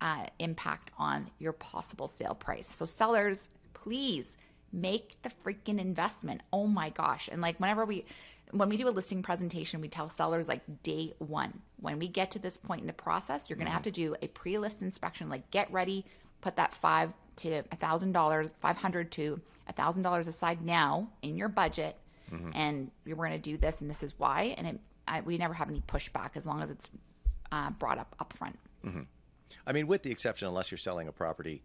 uh, impact on your possible sale price. So sellers, please make the freaking investment. Oh my gosh! And like whenever we when we do a listing presentation, we tell sellers like day one, when we get to this point in the process, you're gonna have mm-hmm. to do a pre-list inspection. Like get ready, put that five to a thousand dollars, five hundred to a thousand dollars aside now in your budget, mm-hmm. and we're gonna do this, and this is why. And it, I, we never have any pushback as long as it's uh, brought up upfront. Mm-hmm. I mean, with the exception, unless you're selling a property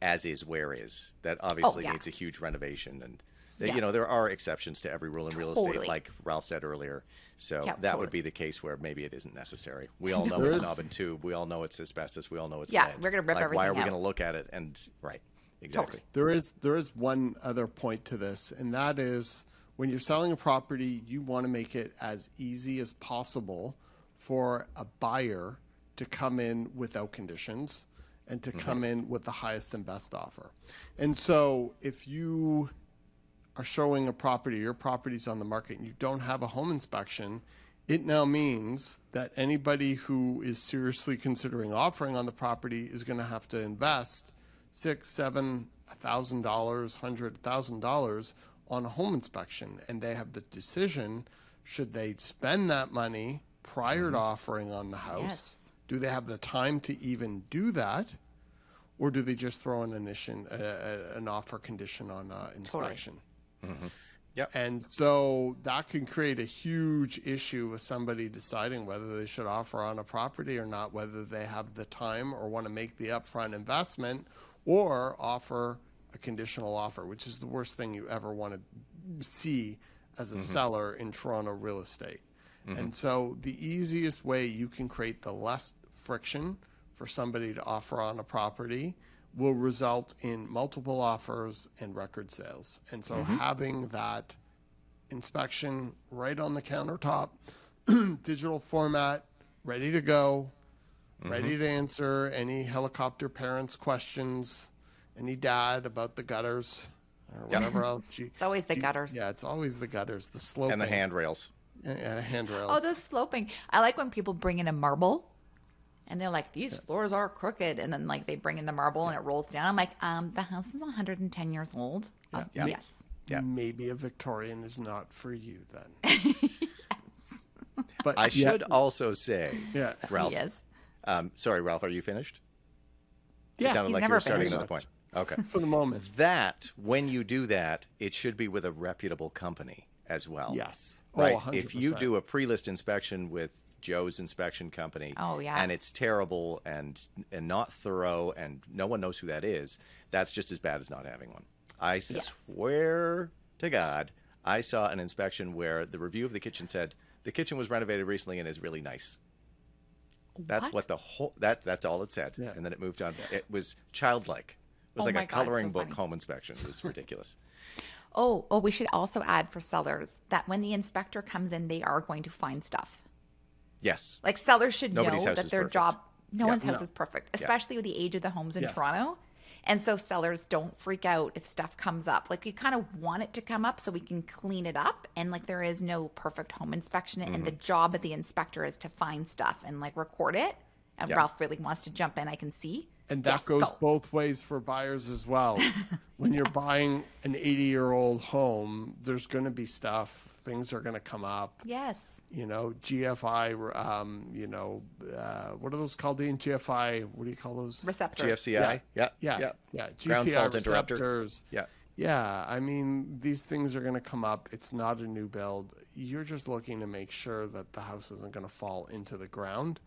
as is, where is, that obviously Oh, yeah. needs a huge renovation. And, th- you know, there are exceptions to every rule in real Totally. estate, like Ralph said earlier. So Yeah, that would be the case where maybe it isn't necessary. We all know it's is- knob and tube. We all know it's asbestos. We all know it's Yeah, lead. we're gonna rip like, Why are we out. going to look at it? And, right, exactly. There is there is one other point to this, and that is when you're selling a property, you want to make it as easy as possible for a buyer to come in without conditions and to mm-hmm. come in with the highest and best offer. And so if you are showing a property, your property's on the market, and you don't have a home inspection, it now means that anybody who is seriously considering offering on the property is going to have to invest six, seven, a thousand dollars, hundred thousand dollars on a home inspection, and they have the decision: should they spend that money prior to offering on the house? Yes. Do they have the time to even do that? Or do they just throw an a, a, an offer condition on uh, inspection? Mm-hmm. Yep. And so that can create a huge issue with somebody deciding whether they should offer on a property or not, whether they have the time or want to make the upfront investment or offer a conditional offer, which is the worst thing you ever want to see as a mm-hmm. seller in Toronto real estate. Mm-hmm. And so the easiest way you can create the less friction for somebody to offer on a property will result in multiple offers and record sales. And so mm-hmm. having that inspection right on the countertop, digital format, ready to go, ready mm-hmm. to answer any helicopter parents' questions, any dad about the gutters or whatever else. Gee- It's always the gee- gutters. Yeah, it's always the gutters, the sloping. and the handrails. Yeah, yeah, the handrails. Oh, the sloping. I like when people bring in a marble and they're like, these floors are crooked. And then, like, they bring in the marble and it rolls down. I'm like, um, the house is 110 years old. Um, Yeah. Yes. Yeah. Maybe a Victorian is not for you then. But I yeah, should also say, Yeah. Ralph. Yes. Um, sorry, Ralph. Are you finished? Yeah, it sounded he's like you never were starting finished. another point. Okay. for the moment. that when you do that, it should be with a reputable company as well. Yes. Oh, Right. 100%. if you do a pre-list inspection with Joe's inspection company, Oh, yeah. and it's terrible and and not thorough, and no one knows who that is, that's just as bad as not having one. I swear to God, I saw an inspection where the review of the kitchen said the kitchen was renovated recently and is really nice. That's What? what, the whole that that's all it said, Yeah. and then it moved on. It was childlike. It was Oh like my a God, so coloring book funny. home inspection. It was ridiculous. Oh, oh, we should also add for sellers that when the inspector comes in, they are going to find stuff. Yes. Like sellers should Nobody's know that their perfect. job, no Yeah. one's house No. is perfect, especially with the age of the homes in Yes. Toronto. And so sellers don't freak out if stuff comes up. Like we kind of want it to come up so we can clean it up. And like there is no perfect home inspection, and the Mm-hmm. job of the inspector is to find stuff and like record it. And Yeah. Ralph really wants to jump in. I can see. And that Yes, goes go. both ways for buyers as well. when you're buying an 80 year old home, there's going to be stuff, things are going to come up. Yes. You know, GFI, um, you know, uh, what are those called? In GFI, what do you call those? Receptors. GFCI. Yeah. Yeah, Yeah. yeah. Ground GCI fault interrupter. Yeah. Yeah, I mean, these things are going to come up. It's not a new build. You're just looking to make sure that the house isn't going to fall into the ground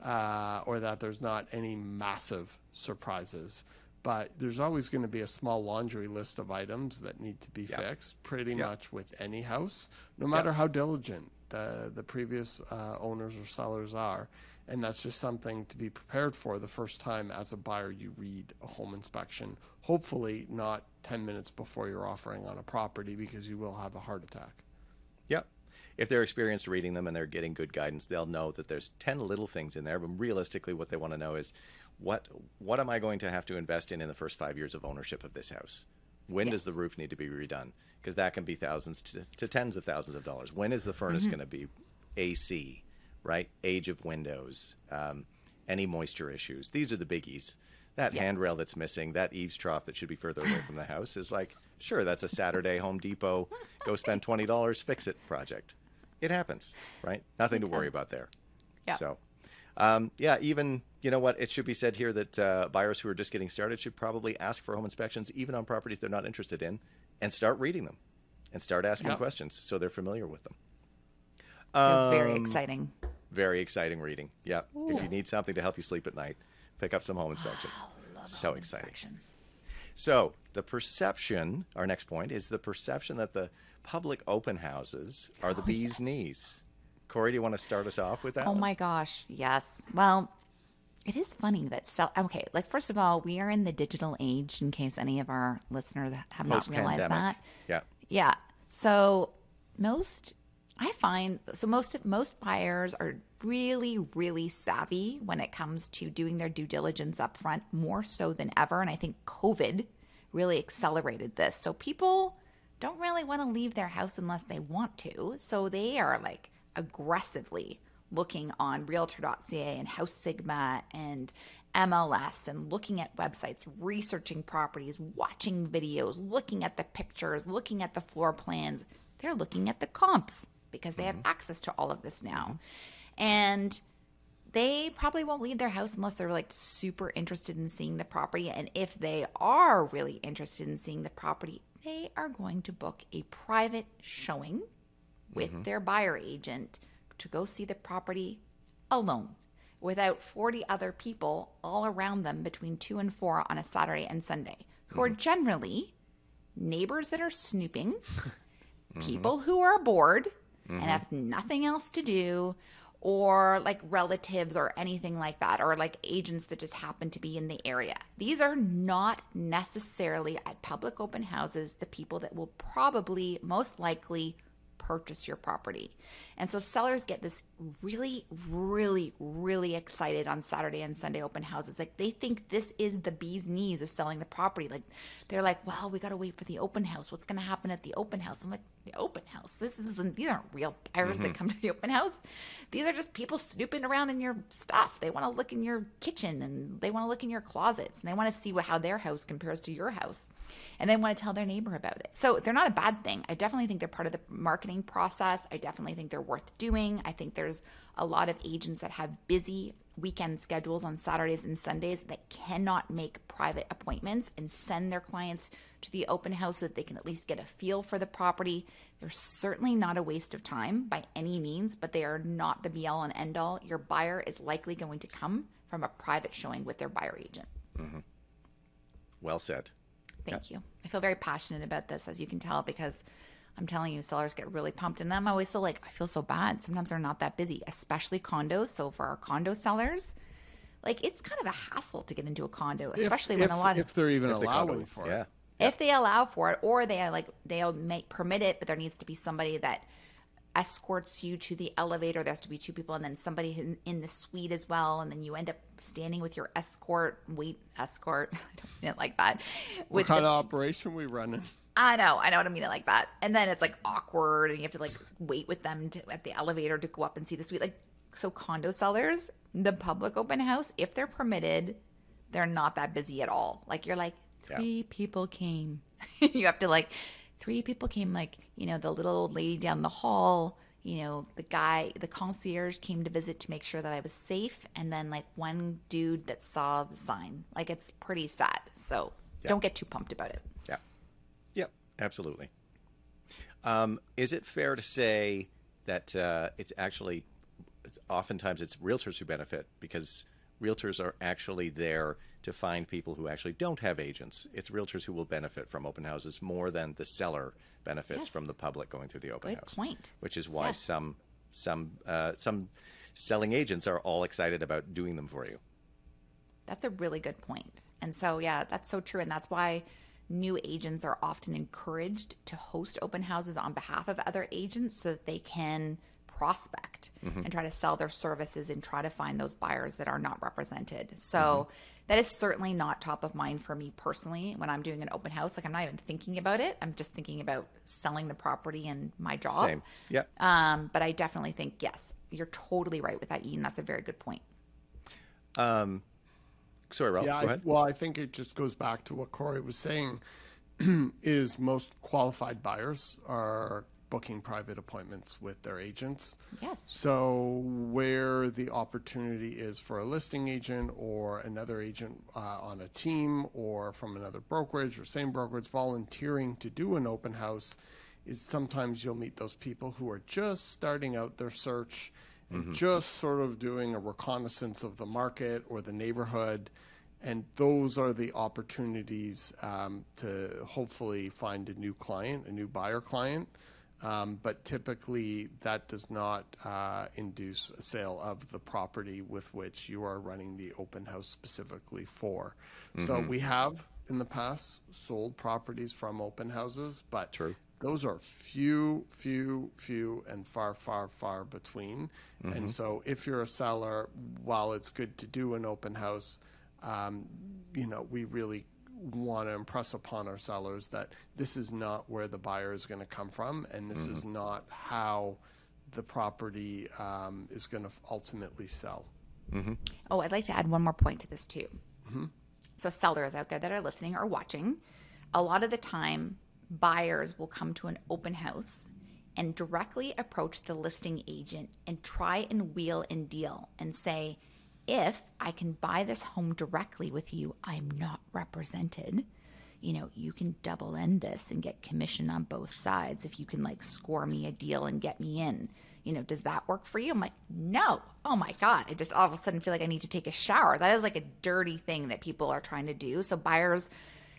uh, or that there's not any massive surprises. But there's always going to be a small laundry list of items that need to be fixed, pretty Yeah. much with any house, no matter how diligent the, the previous uh, owners or sellers are. And that's just something to be prepared for the first time as a buyer you read a home inspection. Hopefully, not 10 minutes before you're offering on a property because you will have a heart attack. Yep. If they're experienced reading them and they're getting good guidance, they'll know that there's 10 little things in there. But realistically, what they want to know is what what am I going to have to invest in in the first five years of ownership of this house? When does the roof need to be redone? Because that can be thousands to, to tens of thousands of dollars. When is the furnace Mm-hmm. going to be AC, right? Age of windows, um, any moisture issues. These are the biggies. That Yeah. handrail that's missing, that eaves trough that should be further away from the house is like, sure, that's a Saturday Home Depot, go spend $20, fix it project. It happens, right? Nothing to worry does. about there. Yeah. So, um, yeah, even, you know what, it should be said here that uh, buyers who are just getting started should probably ask for home inspections, even on properties they're not interested in, and start reading them and start asking Yeah. questions so they're familiar with them. They're very Um, exciting. Very exciting reading. Yeah. If you need something to help you sleep at night, pick up some home inspections. so exciting. Inspection. So the perception, our next point, is the perception that the public open houses are Oh, the bee's knees. Corey, do you want to start us off with that? Oh one? my gosh, yes. Well, it is funny that sell. Okay, like first of all, we are in the digital age. In case any of our listeners have not realized that, Yeah. yeah. So most, I find, so most most buyers are really really savvy when it comes to doing their due diligence up front, more so than ever. And I think COVID really accelerated this. So people don't really want to leave their house unless they want to. So they are like aggressively looking on realtor.ca and House Sigma and MLS and looking at websites, researching properties, watching videos, looking at the pictures, looking at the floor plans. They're looking at the comps because they have mm-hmm. access to all of this now. And they probably won't leave their house unless they're like super interested in seeing the property. And if they are really interested in seeing the property, they are going to book a private showing with mm-hmm. their buyer agent to go see the property alone without 40 other people all around them between 2 and 4 on a Saturday and Sunday. who are mm-hmm. generally neighbors that are snooping, mm-hmm. people who are bored and have nothing else to do, or like relatives or anything like that, or like agents that just happen to be in the area. These are not necessarily at public open houses the people that will probably most likely purchase your property. And so sellers get this really, really, really excited on Saturday and Sunday open houses. Like they think this is the bee's knees of selling the property. Like they're like, well, we got to wait for the open house. What's going to happen at the open house? I'm like, the open house? This isn't, these aren't real buyers that mm-hmm. come to the open house. These are just people snooping around in your stuff. They want to look in your kitchen and they want to look in your closets and they want to see what, how their house compares to your house. And they want to tell their neighbor about it. So they're not a bad thing. I definitely think they're part of the marketing process. I definitely think they're worth doing. I think there's a lot of agents that have busy weekend schedules on Saturdays and Sundays that cannot make private appointments and send their clients to the open house so that they can at least get a feel for the property. They're certainly not a waste of time by any means, but they are not the be all and end all. Your buyer is likely going to come from a private showing with their buyer agent. Mm-hmm. Well said. Thank you. I feel very passionate about this, as you can tell, because I'm telling you, sellers get really pumped. And I'm always so like, I feel so bad. Sometimes they're not that busy, especially condos. So for our condo sellers, like it's kind of a hassle to get into a condo, especially if, when if, a lot of if they're even If they allowing condo- for yeah. it. if they allow for it or they like they'll make permit it but there needs to be somebody that escorts you to the elevator there has to be two people and then somebody in, in the suite as well and then you end up standing with your escort wait escort i don't mean it like that What kind the, of operation we running? I know i know what i mean it like that. And then it's like awkward and you have to like wait with them to, at the elevator to go up and see the suite. Like so condo sellers the public open house if they're permitted they're not that busy at all. Like you're like Yeah. three people came. You have to like three people came like you know the little old lady down the hall you know the guy the concierge came to visit to make sure that i was safe. And then like one dude that saw the sign. Like it's pretty sad. So don't get too pumped about it. Yeah. Absolutely. Um, is it fair to say that uh, it's actually oftentimes it's realtors who benefit because realtors are actually there to find people who actually don't have agents. It's realtors who will benefit from open houses more than the seller benefits Yes. from the public going through the open Good house. point. Which is why Yes. some some uh, some selling agents are all excited about doing them for you. That's a really good point. And so, yeah, that's so true. And that's why new agents are often encouraged to host open houses on behalf of other agents so that they can prospect and try to sell their services and try to find those buyers that are not represented. So, that is certainly not top of mind for me personally when I'm doing an open house. Like, I'm not even thinking about it. I'm just thinking about selling the property and my job. Same. Yeah. Um, but I definitely think, yes, you're totally right with that, Ian. That's a very good point. Um, sorry, Ralph. Yeah, go I, well, I think it just goes back to what Corey was saying. is most qualified buyers are booking private appointments with their agents. Yes. So where the opportunity is for a listing agent or another agent uh, on a team or from another brokerage or same brokerage volunteering to do an open house is sometimes you'll meet those people who are just starting out their search and just sort of doing a reconnaissance of the market or the neighborhood and those are the opportunities um, to hopefully find a new client, a new buyer client. Um, but typically, that does not uh, induce a sale of the property with which you are running the open house specifically for. So we have in the past sold properties from open houses, but True. Those are few, few, few, and far, far, far between. And so, if you're a seller, while it's good to do an open house, um, you know, we really want to impress upon our sellers that this is not where the buyer is going to come from, and this is not how the property um, is going to ultimately sell. Oh, I'd like to add one more point to this too. So, sellers out there that are listening or watching, a lot of the time, buyers will come to an open house and directly approach the listing agent and try and wheel and deal and say, if I can buy this home directly with you, I'm not represented. You know, you can double end this and get commission on both sides if you can like score me a deal and get me in. You know, does that work for you? I'm like, no. Oh my God. I just all of a sudden feel like I need to take a shower. That is like a dirty thing that people are trying to do. So buyers,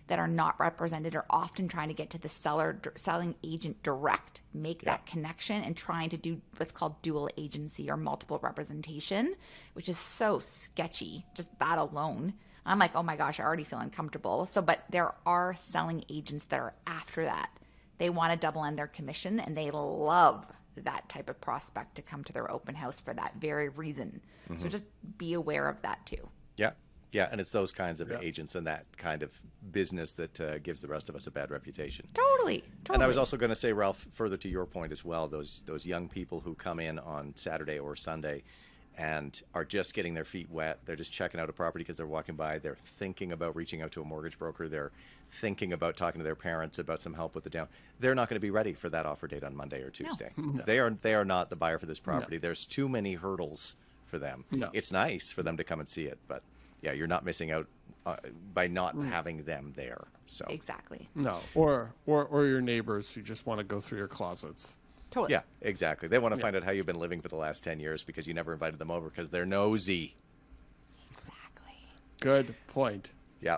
that are not represented are often trying to get to the seller selling agent direct make that connection and trying to do what's called dual agency or multiple representation which is so sketchy just that alone. I'm like oh my gosh i already feel uncomfortable. So but there are selling agents that are after that. They want to double end their commission and they love that type of prospect to come to their open house for that very reason. So mm-hmm. just be aware of that too. Yeah, yeah, and it's those kinds of agents and that kind of business that uh, gives the rest of us a bad reputation. totally totally And I was also going to say, Ralph, further to your point as well, those those young people who come in on Saturday or Sunday and are just getting their feet wet. They're just checking out a property because they're walking by. They're thinking about reaching out to a mortgage broker. They're thinking about talking to their parents about some help with the down. They're not going to be ready for that offer date on Monday or Tuesday. They are they are not the buyer for this property. There's too many hurdles for them. No. It's nice for them to come and see it, but yeah, you're not missing out uh, by not having them there. So exactly No, or or or your neighbors who just want to go through your closets. totally Yeah, exactly. They want to find out how you've been living for the last 10 years because you never invited them over because they're nosy. exactly Good point. Yeah.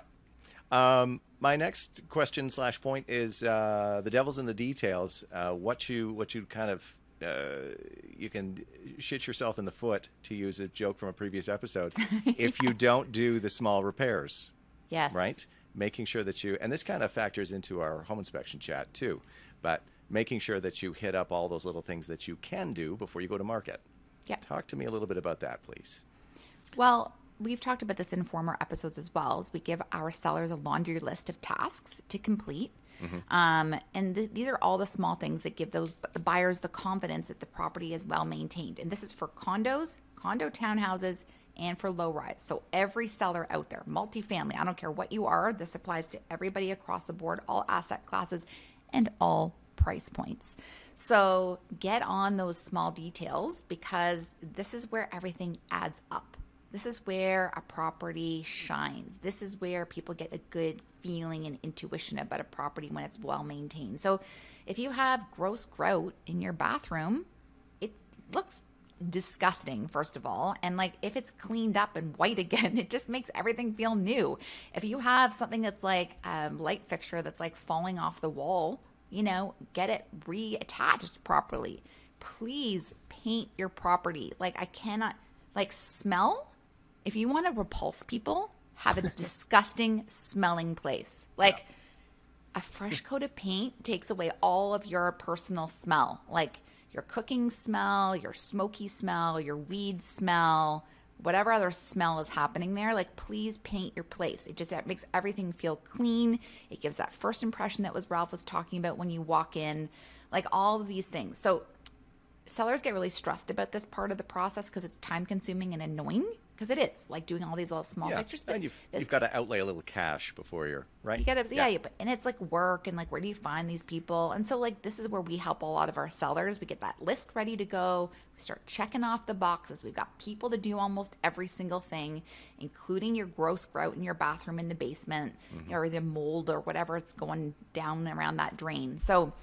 Um, my next question slash point is uh, the devil's in the details. Uh, what you what you kind of uh, you can shit yourself in the foot to use a joke from a previous episode if you don't do the small repairs. yes right? Making sure that you, and this kind of factors into our home inspection chat too, but making sure that you hit up all those little things that you can do before you go to market. Yeah. Talk to me a little bit about that, please. Well, we've talked about this in former episodes as well. As we give our sellers a laundry list of tasks to complete, um, and th- these are all the small things that give those the buyers the confidence that the property is well maintained. And this is for condos, condo townhouses, and for low rise. So every seller out there, multifamily, I don't care what you are, this applies to everybody across the board, all asset classes, and all price points. So get on those small details because this is where everything adds up. This is where a property shines. This is where people get a good feeling and intuition about a property when it's well maintained. So if you have gross grout in your bathroom, it looks disgusting first of all and like if it's cleaned up and white again it just makes everything feel new if you have something that's like a light fixture that's like falling off the wall you know get it reattached properly please paint your property like i cannot like smell if you want to repulse people have a disgusting smelling place like a fresh coat of paint takes away all of your personal smell, like your cooking smell, your smoky smell, your weed smell, whatever other smell is happening there. Like, please paint your place. It just makes everything feel clean. It gives that first impression that was Ralph was talking about when you walk in, like all of these things. So, sellers get really stressed about this part of the process because it's time consuming and annoying. Because it is like doing all these little small yeah, pictures. But and you've, you've got to outlay a little cash before you're right. you gotta, yeah, yeah. but and it's like work and like where do you find these people? And so like this is where we help a lot of our sellers. We get that list ready to go. We start checking off the boxes. We've got people to do almost every single thing, including your gross grout in your bathroom in the basement mm-hmm. or the mold or whatever it's going down around that drain. So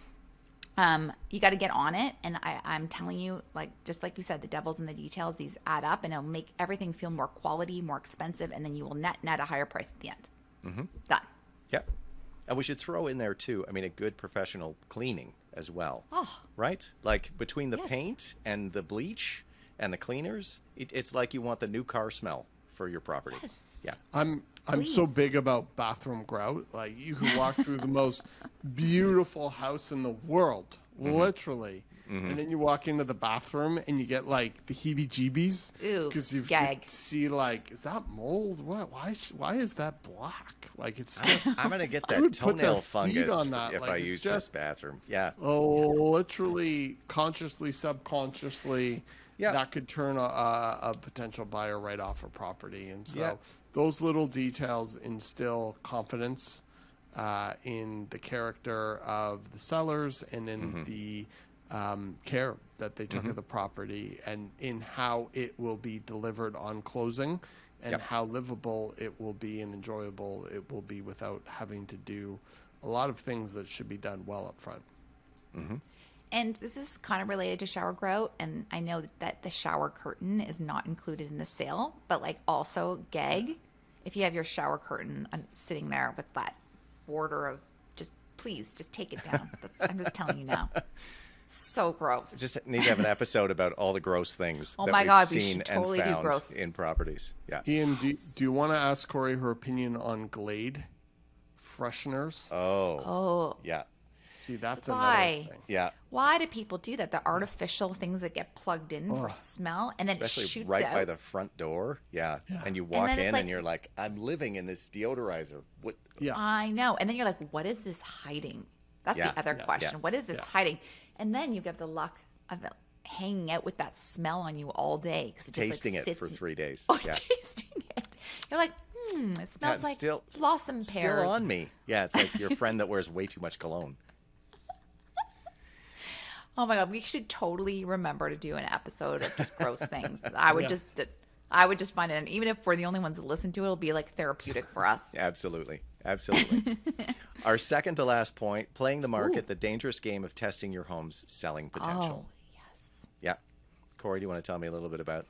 um, you got to get on it. And I, I'm telling you, like, just like you said, the devil's in the details. These add up and it'll make everything feel more quality, more expensive. And then you will net, net a higher price at the end. Mm-hmm. Done. Yep. And we should throw in there too, I mean, a good professional cleaning as well. Oh. Right? Like between the Yes. paint and the bleach and the cleaners, it, it's like you want the new car smell for your property. Yes. Yeah. I'm I'm so big about bathroom grout. Like you could walk through the most beautiful house in the world, Mm-hmm. literally, and then you walk into the bathroom and you get like the heebie-jeebies because you can see like, is that mold? What? Why? Why is that black? Like it's just, I'm going to get that toenail fungus on that, if like, I use just- this bathroom. Yeah. oh, literally, consciously, subconsciously. Yeah. That could turn a, a, a potential buyer right off a property, and so Yeah. Those little details instill confidence uh, in the character of the sellers and in Mm-hmm. the um, care that they took of the property and in how it will be delivered on closing and Yep. how livable it will be and enjoyable it will be without having to do a lot of things that should be done well up front. And this is kind of related to shower grout. And I know that the shower curtain is not included in the sale, but like also gag if you have your shower curtain uh, sitting there with that border of just please just take it down. That's, I'm just telling you now. So gross. Just need to have an episode about all the gross things Oh that my we've God, we seen should totally and do found gross- in properties. Yeah. Ian, do, do you want to ask Corey her opinion on Glade fresheners? Oh. oh, Yeah. See, that's Why? another thing. Yeah. why do people do that? The artificial things that get plugged in for Ugh. smell and then Especially it shoots right out. by the front door. Yeah. And you walk then in it's and you're like, I'm living in this deodorizer. What? Yeah. I know. And then you're like, what is this hiding? That's Yeah, the other yes, question. yeah, What is this yeah. hiding? And then you get the luck of it hanging out with that smell on you all day because it just, Tasting like, it sits for in- three days. Oh, yeah. tasting it. You're like, hmm, it smells I'm like still- blossom pears. Still on me. Yeah. It's like your friend that wears way too much cologne. Oh my god, we should totally remember to do an episode of just gross things. I would just, I would just find it, and even if we're the only ones that listen to it, it'll be like therapeutic for us. Absolutely. Absolutely. Our second to last point playing the market, the dangerous game of testing your home's selling potential. Oh yes. Yeah. Corey, do you want to tell me a little bit about?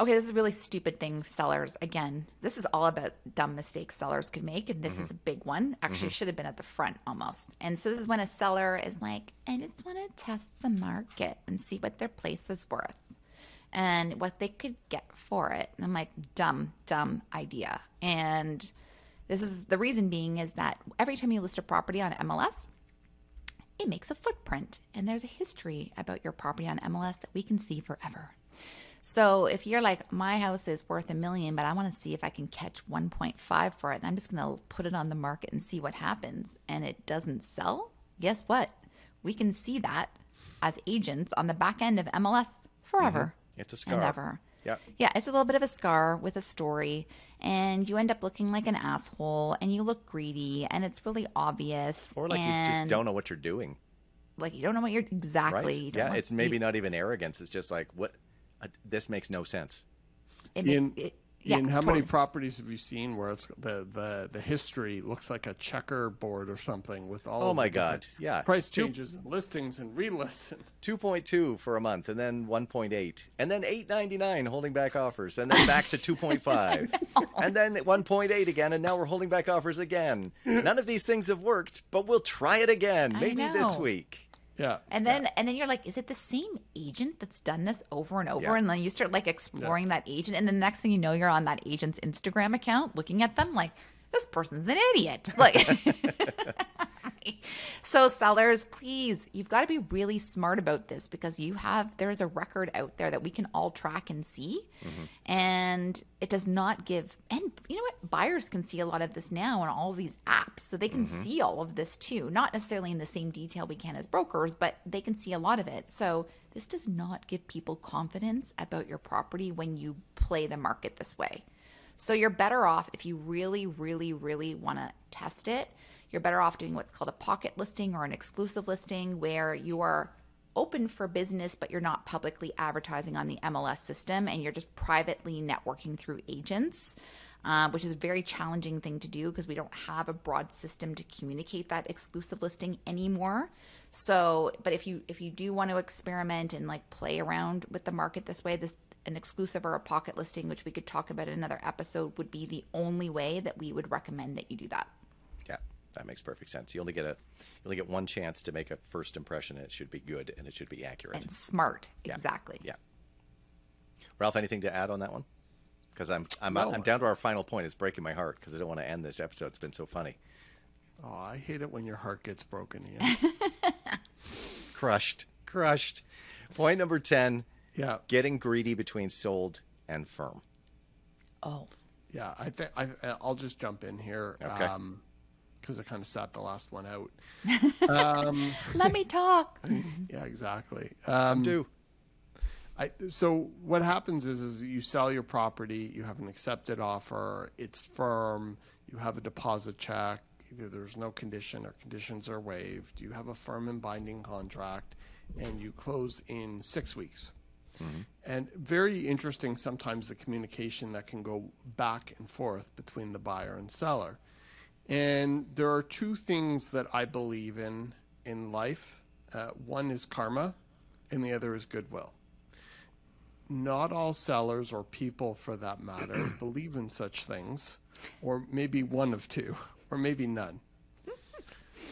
Okay, this is a really stupid thing sellers again. This is all about dumb mistakes sellers could make, and this is a big one. Actually, mm-hmm. should have been at the front almost. And so this is when a seller is like, "I just want to test the market and see what their place is worth and what they could get for it." And I'm like, "Dumb, dumb idea." And this is the reason being is that every time you list a property on MLS, it makes a footprint and there's a history about your property on MLS that we can see forever. So if you're like, my house is worth a million, but I want to see if I can catch 1.5 for it, and I'm just going to put it on the market and see what happens, and it doesn't sell, guess what? We can see that as agents on the back end of MLS forever. Mm-hmm. It's a And scar. ever. Yeah. Yeah, it's a little bit of a scar with a story, and you end up looking like an asshole, and you look greedy, and it's really obvious. Or like you just don't know what you're doing. like you don't know what you're exactly. Right? Yeah. It's maybe you- not even arrogance. It's just like, what? Uh, this makes no sense. It makes, Ian, it, yeah, Ian, how totally. many properties have you seen where it's the, the, the history looks like a checkerboard or something with all Oh of my the God, yeah. price Two- changes and listings and relists and 2.2 for a month and then 1.8 and then 8.99 holding back offers and then back to 2.5 and then 1.8 again and now we're holding back offers again none of these things have worked but we'll try it again maybe this week yeah. And then and then you're like, is it the same agent that's done this over and over? Yeah. And then you start like exploring that agent, and the next thing you know, you're on that agent's Instagram account looking at them like, this person's an idiot. Like So sellers, please, you've got to be really smart about this because you have there is a record out there that we can all track and see. Mm-hmm. And it does not give and you know what? Buyers can see a lot of this now on all these apps. So they can mm-hmm. see all of this too. Not necessarily in the same detail we can as brokers, but they can see a lot of it. So this does not give people confidence about your property when you play the market this way. So you're better off if you really, really, really want to test it. You're better off doing what's called a pocket listing or an exclusive listing where you are open for business, but you're not publicly advertising on the MLS system and you're just privately networking through agents. Uh, which is a very challenging thing to do because we don't have a broad system to communicate that exclusive listing anymore. So, but if you if you do want to experiment and like play around with the market this way, this an exclusive or a pocket listing, which we could talk about in another episode, would be the only way that we would recommend that you do that. Yeah that makes perfect sense. You only get a you only get one chance to make a first impression it should be good and it should be accurate. And smart, Yeah. exactly. yeah. Ralph anything to add on that one? Because i'm i'm, No. I'm down to our final point. It's breaking my heart because i don't want to end this episode. It's been so funny. Oh, I hate it when your heart gets broken, Ian. crushed. Crushed. Point number 10 yeah. getting greedy between sold and firm. Oh, Yeah, I think I, I'll just jump in here. Okay. Um, because I kind of sat the last one out. um, let me talk. yeah, exactly. Um, do I, so what happens is, is you sell your property, you have an accepted offer, it's firm, you have a deposit check, either there's no condition or conditions are waived, you have a firm and binding contract, and you close in six weeks. And very interesting sometimes the communication that can go back and forth between the buyer and seller. And there are two things that I believe in in life. Uh, one is karma, and the other is goodwill not all sellers or people for that matter believe in such things or maybe one of two or maybe none.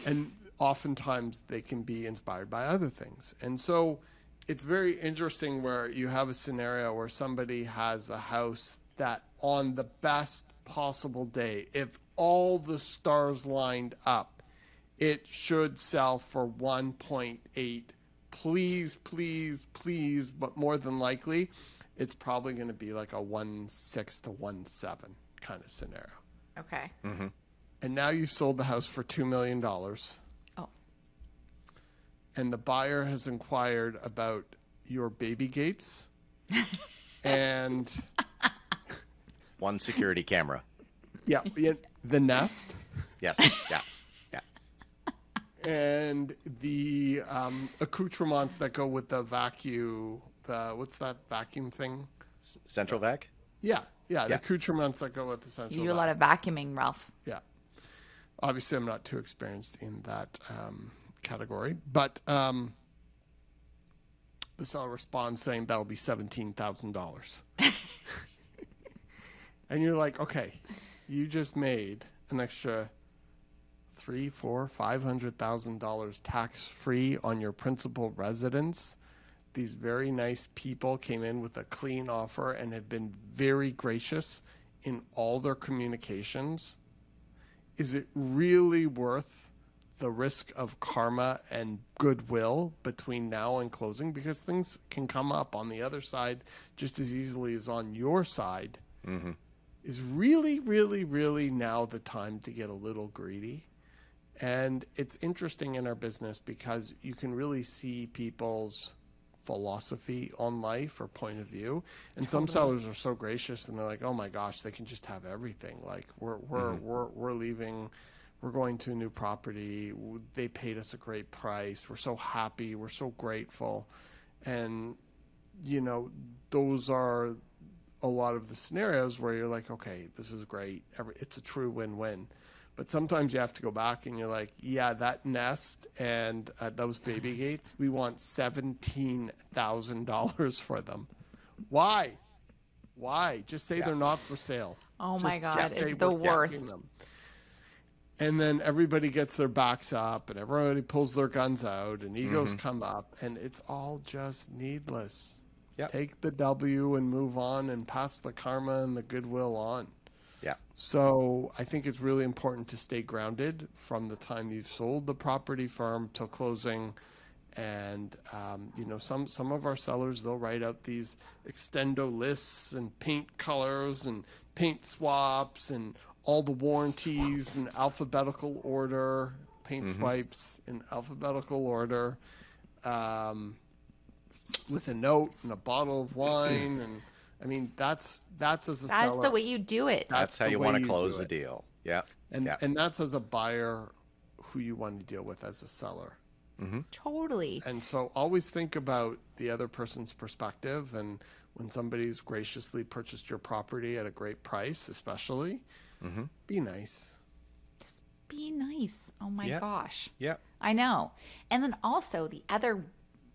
and oftentimes they can be inspired by other things. And so it's very interesting where you have a scenario where somebody has a house that on the best possible day, if all the stars lined up, it should sell for 1.8. Please, please, please, but more than likely, it's probably going to be like a 1 6 to 1 7 kind of scenario. Okay. Mm-hmm. And now you sold the house for $2 million. Oh. And the buyer has inquired about your baby gates and One security camera. yeah, yeah, the nest Yes. Yeah. Yeah. and the um, accoutrements that go with the vacuum. The what's that vacuum thing? S- Central Vac. Yeah, yeah, the accoutrements that go with the central. Vac. You do a lot of vacuuming, Ralph. Yeah. Obviously, I'm not too experienced in that um, category, but um, the seller responds saying that'll be seventeen thousand dollars, and you're like, okay, you just made an extra three, four, five hundred thousand dollars tax free on your principal residence. These very nice people came in with a clean offer and have been very gracious in all their communications is it really worth the risk of karma and goodwill between now and closing? Because things can come up on the other side just as easily as on your side. Mm-hmm. Is really, really, really now the time to get a little greedy? And it's interesting in our business because you can really see people's philosophy on life or point of view. And some sellers are so gracious and they're like, "Oh my gosh, they can just have everything. Like we're we're mm-hmm. we're we're leaving we're going to a new property. They paid us a great price. We're so happy. We're so grateful." And you know, those are a lot of the scenarios where you're like, okay, this is great. It's a true win-win. But sometimes you have to go back and you're like, yeah, that nest and uh, those baby gates, we want seventeen thousand dollars for them. Why? Why? Just say they're not for sale. Oh my Just- God, just it's the worst. them. And then everybody gets their backs up and everybody pulls their guns out and egos Mm-hmm. come up and it's all just needless. Yep. Take the W and move on and pass the karma and the goodwill on. Yeah. So I think it's really important to stay grounded from the time you've sold the property firm till closing. And um, you know, some some of our sellers they'll write out these extendo lists and paint colors and paint swaps and all the warranties in alphabetical order, paint swipes in alphabetical order, um, with a note and a bottle of wine and. I mean, that's that's as a That's seller. the way you do it. That's how you want to close a deal. Yeah. and yeah. and that's as a buyer who you want to deal with as a seller mm-hmm. Totally. and so always think about the other person's perspective and when somebody's graciously purchased your property at a great price especially mm-hmm. be nice Just Be nice. Oh my Yeah. gosh. yeah. I know. And then also the other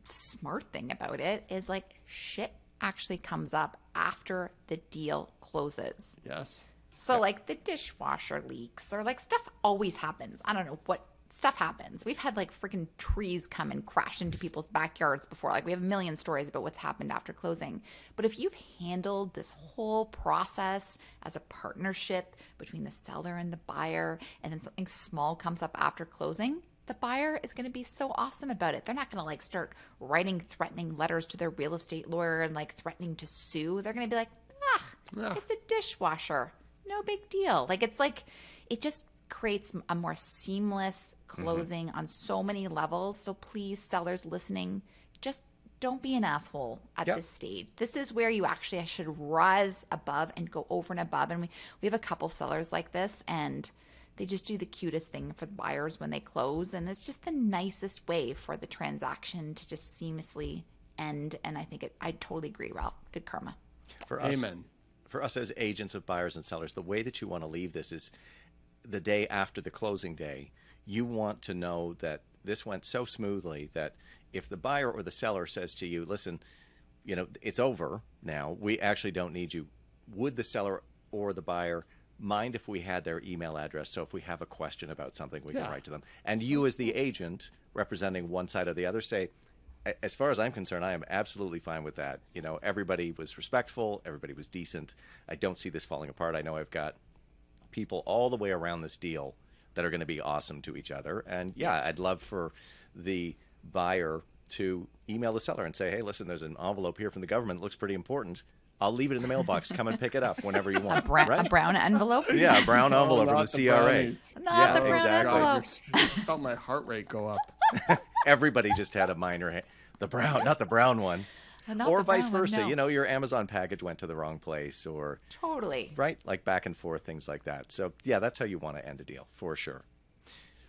smart thing about it is like shit actually comes up after the deal closes. yes So like the dishwasher leaks or like stuff always happens. I don't know what stuff happens. We've had like freaking trees come and crash into people's backyards before. Like we have a million stories about what's happened after closing. But if you've handled this whole process as a partnership between the seller and the buyer and then something small comes up after closing, the buyer is going to be so awesome about it. They're not going to like start writing threatening letters to their real estate lawyer and like threatening to sue. They're going to be like, ah, Yeah. it's a dishwasher. No big deal. Like it's like it just creates a more seamless closing on so many levels. So please, sellers listening, just don't be an asshole at Yep. this stage. This is where you actually should rise above and go over and above. And we, we have a couple sellers like this and they just do the cutest thing for the buyers when they close. And it's just the nicest way for the transaction to just seamlessly end. And I think it, I totally agree, Ralph. Good karma. For us, amen for us as agents of buyers and sellers, the way that you want to leave this is the day after the closing day. You want to know that this went so smoothly that if the buyer or the seller says to you, listen, you know, it's over now, we actually don't need you, would the seller or the buyer mind if we had their email address so if we have a question about something we can write to them. And you as the agent representing one side or the other say as far as i'm concerned i am absolutely fine with that. You know everybody was respectful everybody was decent. I don't see this falling apart. I know i've got people all the way around this deal that are going to be awesome to each other. And yeah i'd love for the buyer to email the seller and say hey listen there's an envelope here from the government. That looks pretty important i'll leave it in the mailbox come and pick it up whenever you want Bra- right A brown envelope? yeah, a brown Oh, envelope from the the CRA. brownies. Not yeah, the brown exactly. envelope. I felt my heart rate go up. Everybody just had a minor ha- the brown, not the brown one. Uh, not or vice brown one, versa. no. You know, your Amazon package went to the wrong place or Totally. right? Like back and forth things like that. So, yeah, that's how you want to end a deal, for sure.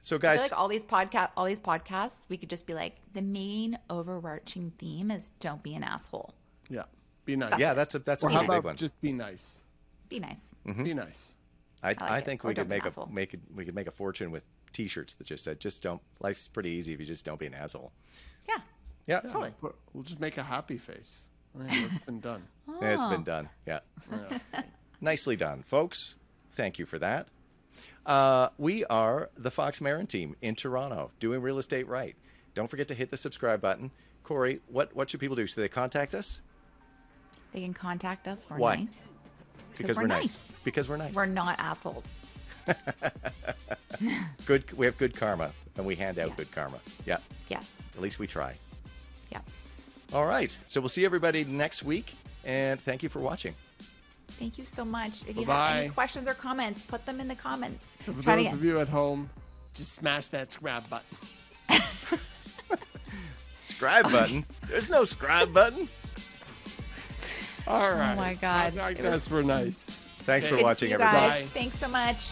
So I guys, feel like all these podcast, all these podcasts, we could just be like, the main overarching theme is don't be an asshole. Yeah. Be nice. yeah, that's a that's a Or how really big one. just be nice? Be nice. Be nice. I, like I think Or we don't could be an make a make it we could make a fortune with T-shirts that just said just don't. Life's pretty easy if you just don't be an asshole. Yeah. Yeah, Yeah, Totally. But we'll just make a happy face. I think it's been done. Yeah, it's Oh. been done. Yeah. Yeah. Nicely done, folks. Thank you for that. Uh, we are the Fox Marin team in Toronto, doing real estate right. Don't forget to hit the subscribe button. Corey, what, what should people do? Should they contact us? They can contact us. We're Why? nice. Because we're we're, nice. Because we're nice. We're not assholes. good. We have good karma, and we hand out Yes. good karma. Yeah. Yes. At least we try. Yeah. All right. So we'll see everybody next week, and thank you for watching. Thank you so much. If you have Bye-bye. any questions or comments, put them in the comments. So for Try it those of you at home, just smash that subscribe button. Subscribe button. There's no subscribe button. All oh, right. Oh my God. I, I guess was- we're nice. Thanks for Good to watching, everybody. guys. Bye. Thanks so much.